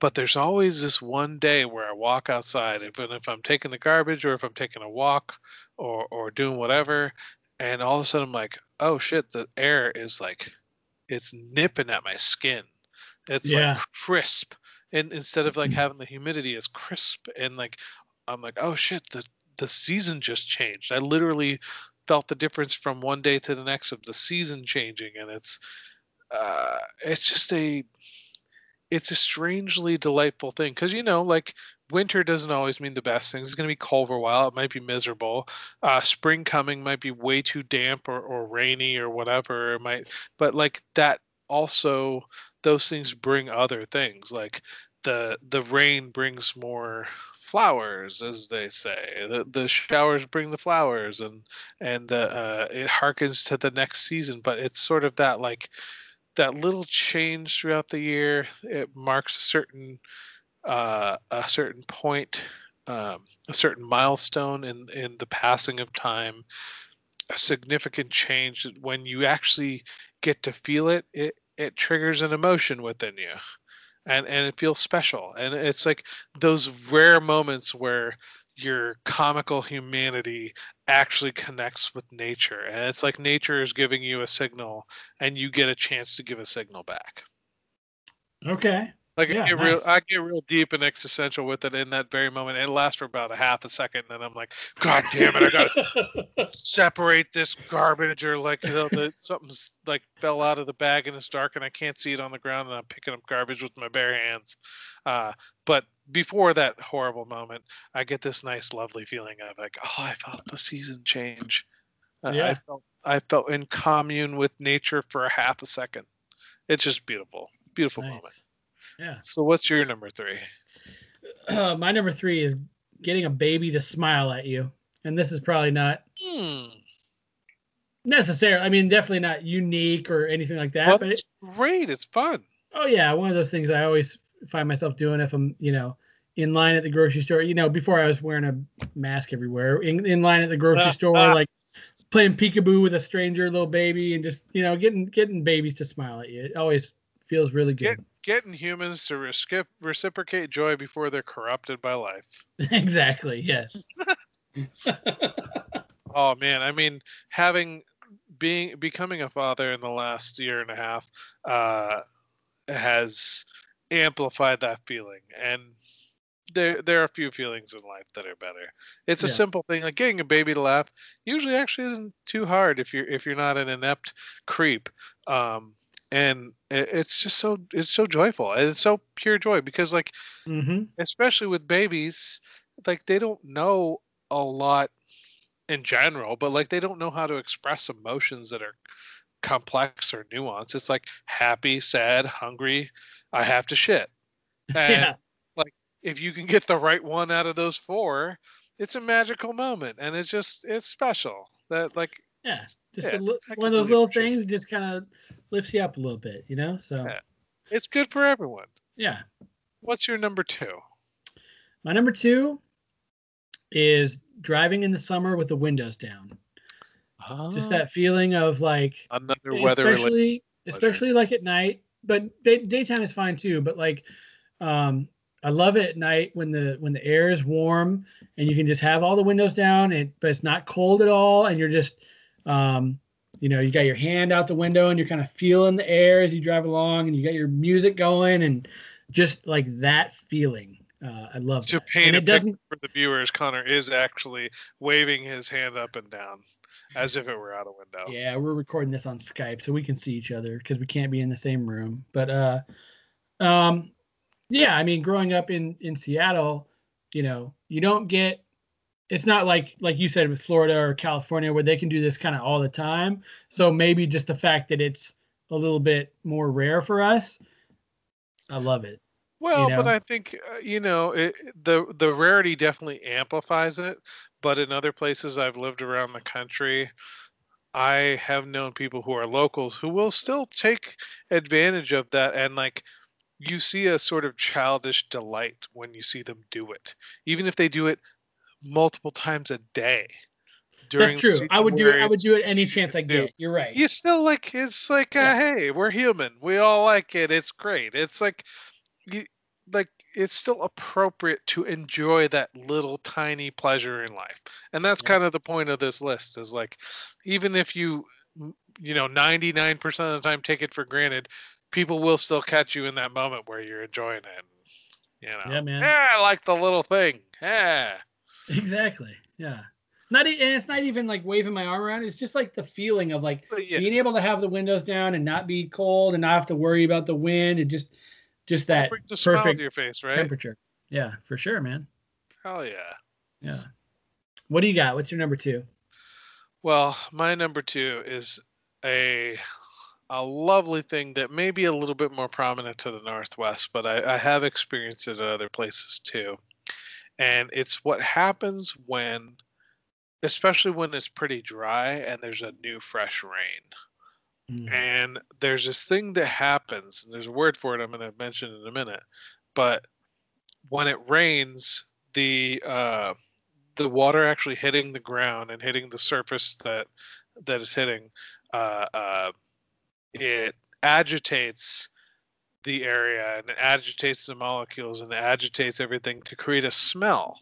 But there's always this one day where I walk outside, even if I'm taking the garbage or if I'm taking a walk or or doing whatever, and all of a sudden I'm like, oh shit, the air is like, it's nipping at my skin. It's Yeah. like crisp and instead of like having the humidity it's crisp and like i'm like oh shit the the season just changed. I literally felt the difference from one day to the next of the season changing and it's uh it's just a it's a strangely delightful thing because you know like winter doesn't always mean the best things it's going to be cold for a while. It might be miserable. Uh spring coming might be way too damp or, or rainy or whatever it might but like that also those things bring other things like the the rain brings more flowers as they say the, the showers bring the flowers and and uh, uh, it harkens to the next season but it's sort of that like that little change throughout the year it marks a certain uh, a certain point um, a certain milestone in in the passing of time a significant change when you actually get to feel it it it triggers an emotion within you and and it feels special and it's like those rare moments where your comical humanity actually connects with nature and it's like nature is giving you a signal and you get a chance to give a signal back Okay. Like Yeah, I get real. I get real deep and existential with it in that very moment. It lasts for about a half a second, and I'm like, God damn it, I gotta separate this garbage or like you know, the, something's like fell out of the bag and it's dark and I can't see it on the ground and I'm picking up garbage with my bare hands. Uh, but before that horrible moment, I get this nice, lovely feeling of like, oh, I felt the season change. Uh, I Yeah. felt I felt in commune with nature for a half a second. It's just beautiful, beautiful moment. Yeah. So what's your number three? Uh, my number three is getting a baby to smile at you, and this is probably not hmm. necessarily. I mean, definitely not unique or anything like that. But it, it's great. It's fun. oh yeah, one of those things I always find myself doing if I'm, you know, in line at the grocery store. You know, before I was wearing a mask everywhere, in, in line at the grocery store, like playing peekaboo with a stranger little baby, and just you know, getting getting babies to smile at you. It always feels really good. Get, getting humans to recip- reciprocate joy before they're corrupted by life. exactly. Yes. Oh man, I mean, having being becoming a father in the last year and a half uh, has amplified that feeling, and there there are a few feelings in life that are better. It's a Yeah. simple thing like getting a baby to laugh. Usually, actually, isn't too hard if you're if you're not an inept creep. Um, and it's just so it's so joyful and it's so pure joy because like hmm especially with babies like they don't know a lot in general but like they don't know how to express emotions that are complex or nuanced it's like happy sad hungry i have to shit and Yeah. like if you can get the right one out of those four it's a magical moment and it's just it's special that like Yeah. Just Yeah, li- one of those little things just kind of lifts you up a little bit, you know? So, Yeah. it's good for everyone yeah. what's your number two My number two is driving in the summer with the windows down. Just Oh, that feeling of like, another weather especially, especially like at night, but day, daytime is fine too. But like, um, I love it at night when the when the air is warm and you can just have all the windows down and but it's not cold at all and you're just um you know you got your hand out the window and you're kind of feeling the air as you drive along and you got your music going and just like that feeling uh, I love to that. paint and a picture for the viewers, Conor is actually waving his hand up and down. as if it were out a window. Yeah, we're recording this on Skype, so we can see each other because we can't be in the same room. But uh, um, yeah, I mean, growing up in in Seattle, you know, you don't get. It's not like like you said with Florida or California where they can do this kind of all the time. So maybe just the fact that it's a little bit more rare for us. I love it. Well, but know? I think uh, you know it, the the rarity definitely amplifies it. But in other places I've lived around the country, I have known people who are locals who will still take advantage of that and like you see a sort of childish delight when you see them do it, even if they do it multiple times a day. during That's true. I would do it. I would do it any chance I get. You're right. you still like it's like uh, Yeah. hey we're human we all like it it's great it's like you like it's still appropriate to enjoy that little tiny pleasure in life and that's Yeah. kind of the point of this list is like even if you you know 99% of the time take it for granted people will still catch you in that moment where you're enjoying it you know Yeah, man. yeah i like the little thing yeah Exactly. Yeah. Not e- and it's not even like waving my arm around. It's just like the feeling of like yeah being able to have the windows down and not be cold and not have to worry about the wind and just just that brings a smile to perfect your face right temperature. Yeah, for sure, man. hell yeah Yeah. What do you got? What's your number two? Well, my number two is a a lovely thing that may be a little bit more prominent to the northwest, but I, I have experienced it at other places too. And it's what happens when, especially when it's pretty dry and there's a new fresh rain. Mm. And there's this thing that happens, and there's a word for it I'm going to mention in a minute. But when it rains, the uh, the water actually hitting the ground and hitting the surface that that is hitting, uh, uh, it agitates the area and it agitates the molecules and it agitates everything to create a smell.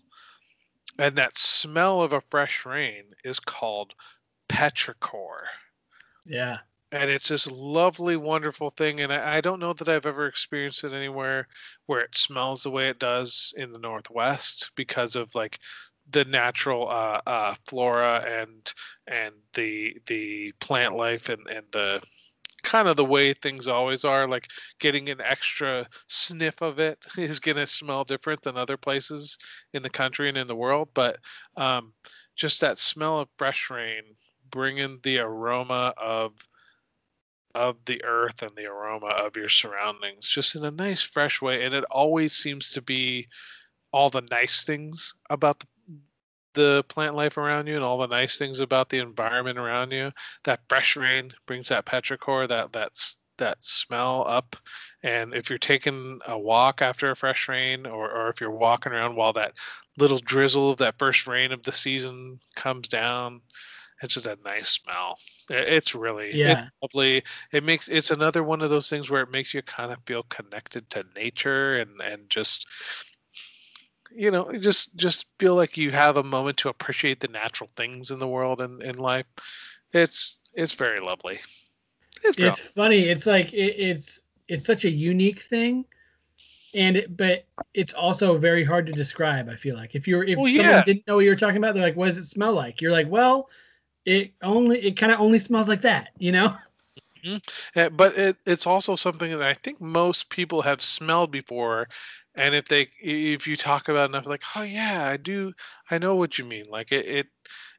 And that smell of a fresh rain is called petrichor Yeah. and it's this lovely, wonderful thing. And I, I don't know that I've ever experienced it anywhere where it smells the way it does in the Northwest because of like the natural uh, uh, flora and and the the plant life and and the kind of the way things always are. Like getting an extra sniff of it is gonna smell different than other places in the country and in the world. But um, just that smell of fresh rain, bringing the aroma of of the earth and the aroma of your surroundings just in a nice fresh way and it always seems to be all the nice things about the, the plant life around you and all the nice things about the environment around you that fresh rain brings that petrichor that that's that smell up. And if you're taking a walk after a fresh rain or, or if you're walking around while that little drizzle of that first rain of the season comes down it's just a nice smell. It's really it's Yeah. lovely. It makes it's another one of those things where it makes you kind of feel connected to nature and and just you know just just feel like you have a moment to appreciate the natural things in the world and in life it's it's very lovely it's, It's funny. It's like it, it's it's such a unique thing, and it, but it's also very hard to describe. I feel like if you're if Well, someone yeah. didn't know what you were talking about, they're like, "What does it smell like?" You're like, "Well, it only it kind of only smells like that," you know? Uh, but it, it's also something that I think most people have smelled before, and if they if you talk about enough, like, oh yeah, I do, I know what you mean. Like it, it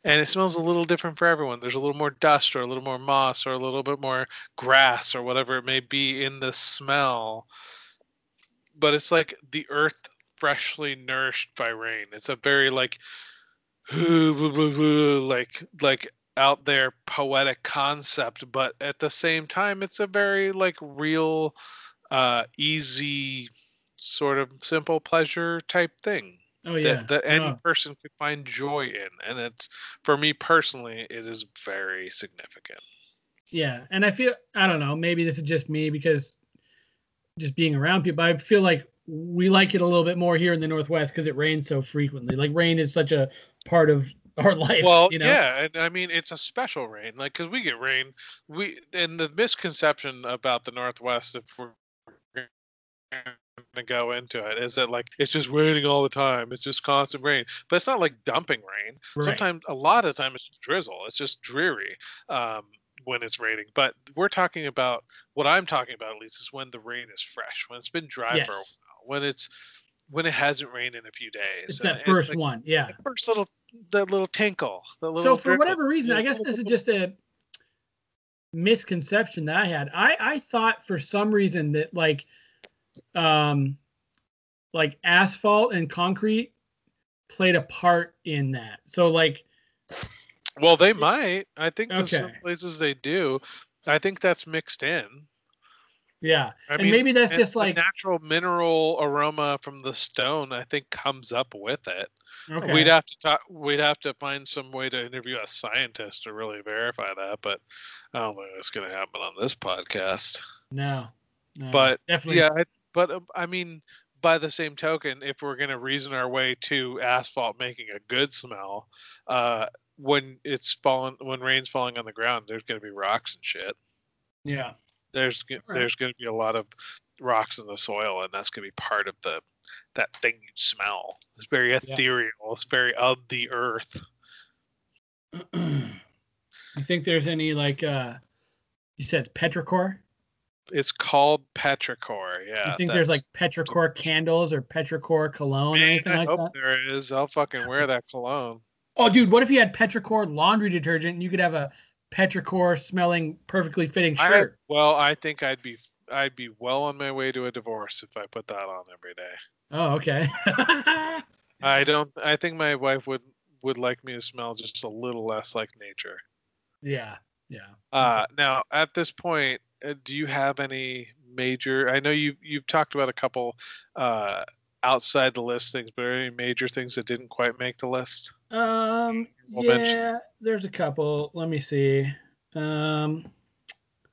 and it smells a little different for everyone. There's a little more dust, or a little more moss, or a little bit more grass, or whatever it may be in the smell. But it's like the earth freshly nourished by rain. It's a very like, like like out there poetic concept but at the same time it's a very like real uh easy sort of simple pleasure type thing Oh yeah. that, that any Oh, person could find joy in and it's for me personally it is very significant yeah, and I feel I don't know. Maybe this is just me because just being around people. I feel like we like it a little bit more here in the Northwest because it rains so frequently. Like rain is such a part of our life. well you know? yeah and i mean it's a special rain like because we get rain we and the misconception about the northwest if we're to go into it is that like it's just raining all the time. It's just constant rain, but it's not like dumping rain. Right. Sometimes a lot of the time it's just drizzle. It's just dreary um, when it's raining. But we're talking about what I'm talking about at least is when the rain is fresh, when it's been dry for a while, when it's when it hasn't rained in a few days. It's and that first like, one. Yeah. first little that little tinkle. The little So for dribble. whatever reason, I guess this is just a misconception that I had. I I thought for some reason that like um like asphalt and concrete played a part in that. So like Well, they might. I think in some places they do. I think that's mixed in. yeah. I and maybe that's just like natural mineral aroma from the stone. I think comes up with it. okay. We'd have to talk. We'd have to find some way to interview a scientist to really verify that. But I don't think it's going to happen on this podcast. no. no. But definitely Yeah, I, but um, I mean, by the same token, if we're going to reason our way to asphalt making a good smell, uh, when it's falling, when rain's falling on the ground, there's going to be rocks and shit. yeah. There's Right. there's going to be a lot of rocks in the soil, and that's going to be part of the that thing you smell. It's very ethereal. It's very of the earth. you think there's any like uh you said petrichor? It's called petrichor. Yeah. you think there's like petrichor candles or petrichor cologne or anything I like hope that? there is. I'll fucking wear that cologne. Oh, dude, what if you had petrichor laundry detergent and you could have a petrichor smelling perfectly fitting I, shirt? well, I think I'd be I'd be well on my way to a divorce if I put that on every day. Oh, okay. I don't. I think my wife would would like me to smell just a little less like nature. yeah, yeah. Uh, now, at this point, do you have any major? I know you you've talked about a couple uh, outside the list things, but are there any major things that didn't quite make the list? Um, We'll yeah, mention. there's a couple. Let me see. Um,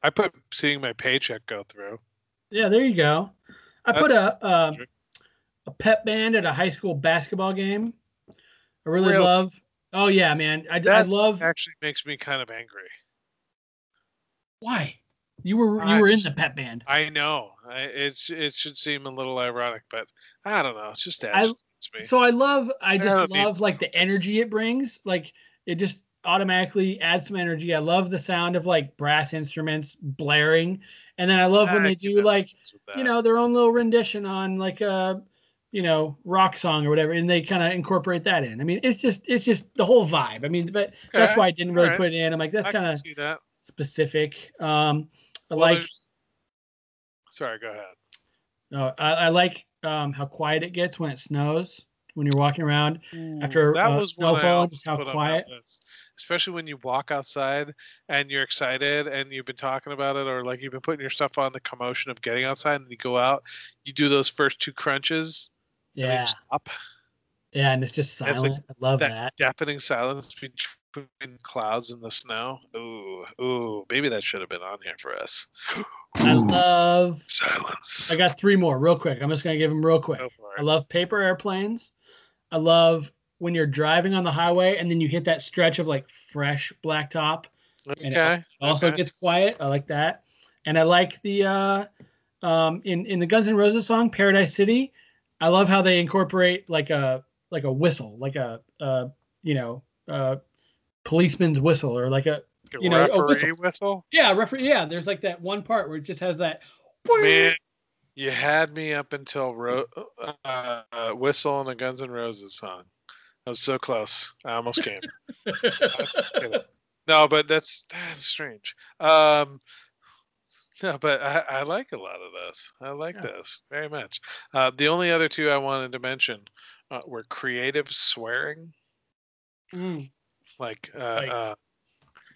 I put seeing my paycheck go through. yeah, there you go. I put a a, a pep band at a high school basketball game. I really, Really? love. Oh yeah, man. I, I love. Actually, makes me kind of angry. Why? You were you I were in the pep band. I know I, it's it should seem a little ironic, but I don't know. It's just I- me. So I love I just that'd love like the energy it brings. Like it just automatically adds some energy. I love the sound of like brass instruments blaring. And then I love when I they do like, you know, their own little rendition on like a you know, rock song or whatever and they kind of incorporate that in. I mean, it's just it's just the whole vibe. I mean, but that's why I didn't really alright. put it in. I'm like that's kind of that. specific. Um I Well, like there's- Sorry, go ahead. no, I, I like um how quiet it gets when it snows when you're walking around after that uh, was snowfall, just how put on that quiet. Especially when you walk outside and you're excited and you've been talking about it, or like you've been putting your stuff on the commotion of getting outside, and you go out, you do those first two crunches, and Yeah, stop. yeah, and it's just silent. like I love that, that. deafening silence between clouds and the snow. Ooh, ooh, maybe that should have been on here for us. I love. Silence. I got three more real quick. I'm just gonna give them real quick. I love paper airplanes. I love when you're driving on the highway and then you hit that stretch of like fresh blacktop. and it Okay. Also okay. gets quiet. I like that. And I like the uh um in in the Guns N' Roses song Paradise City. I love how they incorporate like a like a whistle, like a uh you know uh policeman's whistle or like a A you know, a referee whistle. whistle. yeah referee yeah. There's like that one part where it just has that. Man, you had me up until ro- uh, uh, whistle and the Guns N' Roses song. I was so close. I almost came. no, but that's that's strange. Um, no, but I, I like a lot of this. I like Yeah. those very much. Uh, the only other two I wanted to mention uh, were creative swearing, Mm. Like, uh, Like- uh,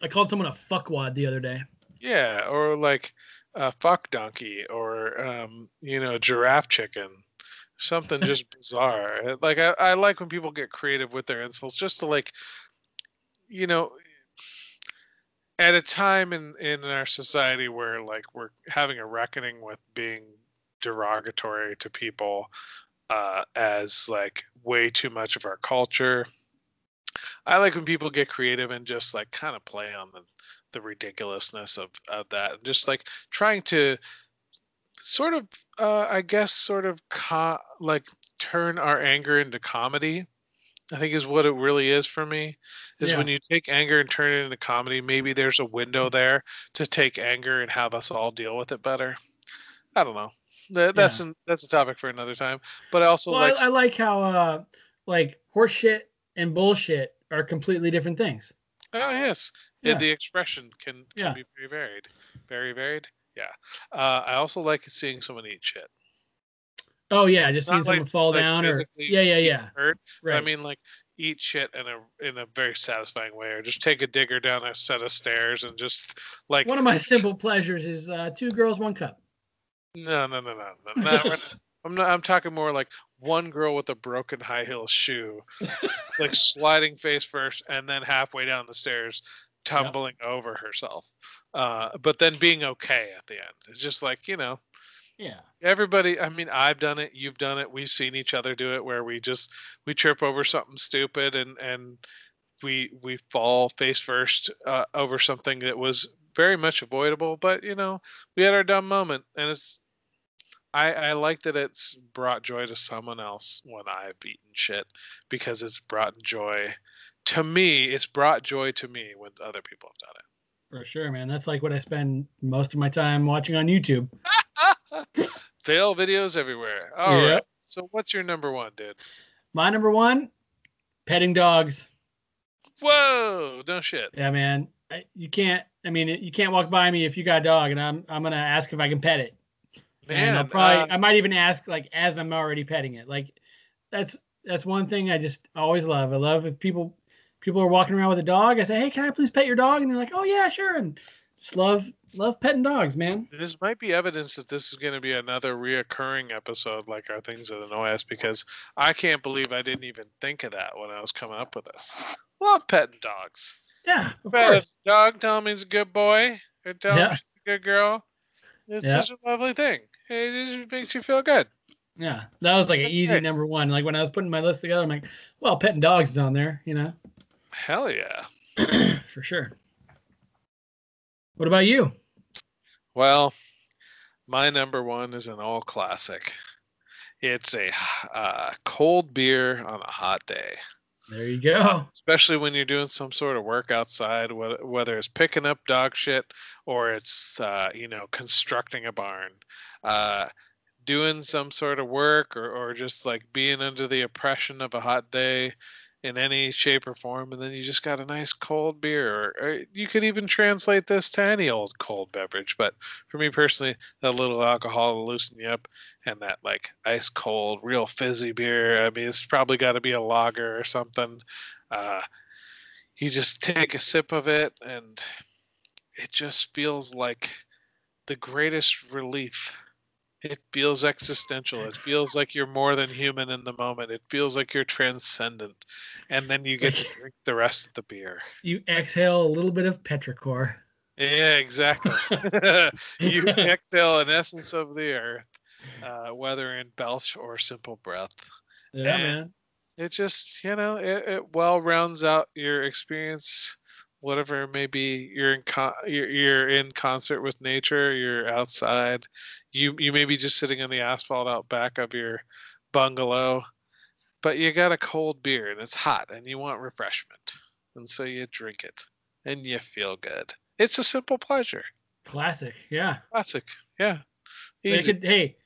I called someone a fuckwad the other day. yeah, or like a fuck donkey, or um, you know, giraffe chicken. Something just bizarre. Like I, I like when people get creative with their insults, just to like, you know, at a time in in our society where like we're having a reckoning with being derogatory to people uh, as like way too much of our culture. I like when people get creative and just like kind of play on the the ridiculousness of of that and just like trying to sort of uh, I guess sort of co- like turn our anger into comedy. I think is what it really is for me. Is Yeah. when you take anger and turn it into comedy, maybe there's a window there to take anger and have us all deal with it better. I don't know. That, that's an, that's a topic for another time. But I also Well, like I, I like how uh like horse shit and bullshit are completely different things. oh yes, yeah. The expression can, can Yeah. be very varied, very varied. Yeah. Uh, I also like seeing someone eat shit. Oh yeah, just Not seeing someone fall like down or yeah, yeah, yeah. hurt. Right. I mean, like eat shit in a in a very satisfying way, or just take a digger down a set of stairs and just like One of my simple pleasures is uh, two girls, one cup. no, no, no, no, no. not- I'm not. I'm talking more like one girl with a broken high heel shoe, like sliding face first, and then halfway down the stairs, tumbling over herself. Uh, but then being okay at the end. It's just like you know, Yeah. everybody i mean i've done it you've done it we've seen each other do it where we just we trip over something stupid and and we we fall face first uh, over something that was very much avoidable but you know we had our dumb moment and it's i i like that it's brought joy to someone else when i've eaten shit because it's brought joy to me it's brought joy to me when other people have done it. For sure, man. That's like what I spend most of my time watching on YouTube. fail videos everywhere All right. Yep. so what's your number one dude My number one, petting dogs. Whoa! No shit. Yeah, man. I, you can't. I mean, you can't walk by me if you got a dog, and I'm I'm gonna ask if I can pet it. Man, and I'll probably uh, I might even ask like as I'm already petting it. Like that's that's one thing I just always love. I love if people people are walking around with a dog. I say, hey, can I please pet your dog? And they're like, oh yeah, sure. And just love love petting dogs, man. this might be evidence that this is going to be another reoccurring episode, like our things that annoy us, because I can't believe I didn't even think of that when I was coming up with this. Love petting dogs. Yeah, of Pet course. dog, tell me he's a good boy, or tell me she's a good girl. It's Yeah. such a lovely thing. It just makes you feel good. Yeah, that was like an easy great. number one. Like when I was putting my list together, I'm like, well, petting dogs is on there, you know, Hell yeah. for sure. What about you? Well, my number one is an all classic. It's a uh, cold beer on a hot day. There you go. especially when you're doing some sort of work outside, whether, it's picking up dog shit or it's uh, you know constructing a barn, uh, doing some sort of work or, or just like being under the oppression of a hot day in any shape or form, and then you just got a nice cold beer. Or, or you could even translate this to any old cold beverage, but for me personally, that little alcohol to loosen you up and that like ice cold, real fizzy beer. I mean, it's probably got to be a lager or something. Uh, you just take a sip of it, and it just feels like the greatest relief. It feels existential. It feels like you're more than human in the moment. It feels like you're transcendent. And then you get to drink the rest of the beer. You exhale a little bit of petrichor. Yeah, exactly. you exhale an essence of the earth, uh, whether in belch or simple breath. Yeah, And- man. It just, you know, it, it well rounds out your experience, whatever it may be. You're in con- you're, you're in concert with nature. You're outside. You you may be just sitting on the asphalt out back of your bungalow, but you got a cold beer and it's hot and you want refreshment, and so you drink it and you feel good. It's a simple pleasure. Classic. Yeah. Classic. Yeah. Could, hey,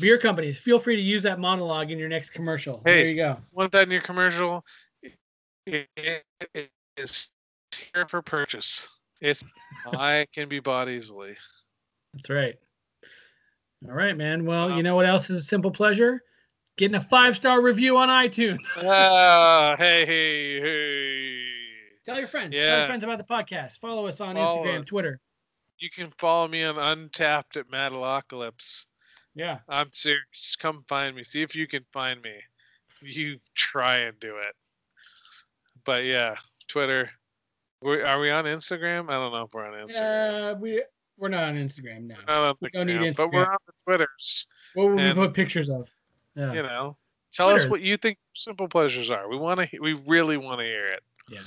beer companies, feel free to use that monologue in your next commercial. Hey. There you go. want that in your commercial? It it is here for purchase. It's I can be bought easily. That's right. All right, man. Well, Wow. you know what else is a simple pleasure? Getting a five star review on iTunes. Ah, hey, hey, hey. Tell your friends. Yeah. Tell your friends about the podcast. Follow us on Follow Instagram, us. Twitter. You can follow me on Untappd at Metalocalypse. Yeah. I'm serious. Come find me. See if you can find me. You try and do it. But yeah, Twitter. we are we on Instagram? I don't know if we're on Instagram. Uh, we we're not on Instagram now. On we don't need Instagram, but we're on the Twitters. What would we put pictures of? Yeah. you know tell us what you think simple pleasures are we want to we really want to hear it Yeah.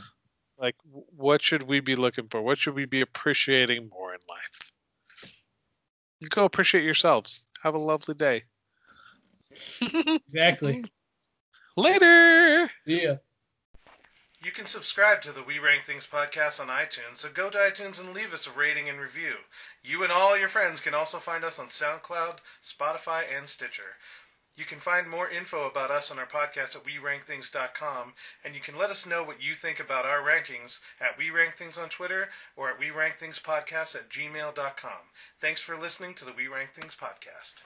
like what should we be looking for what should we be appreciating more in life Go appreciate yourselves. Have a lovely day. Exactly. Later. Yeah. You can subscribe to the We Rank Things podcast on iTunes, so go to iTunes and leave us a rating and review. You and all your friends can also find us on SoundCloud, Spotify, and Stitcher. You can find more info about us on our podcast at WeRankThings.com, and you can let us know what you think about our rankings at We Rank Things on Twitter or at We Rank Things Podcast at gmail.com. Thanks for listening to the We Rank Things podcast.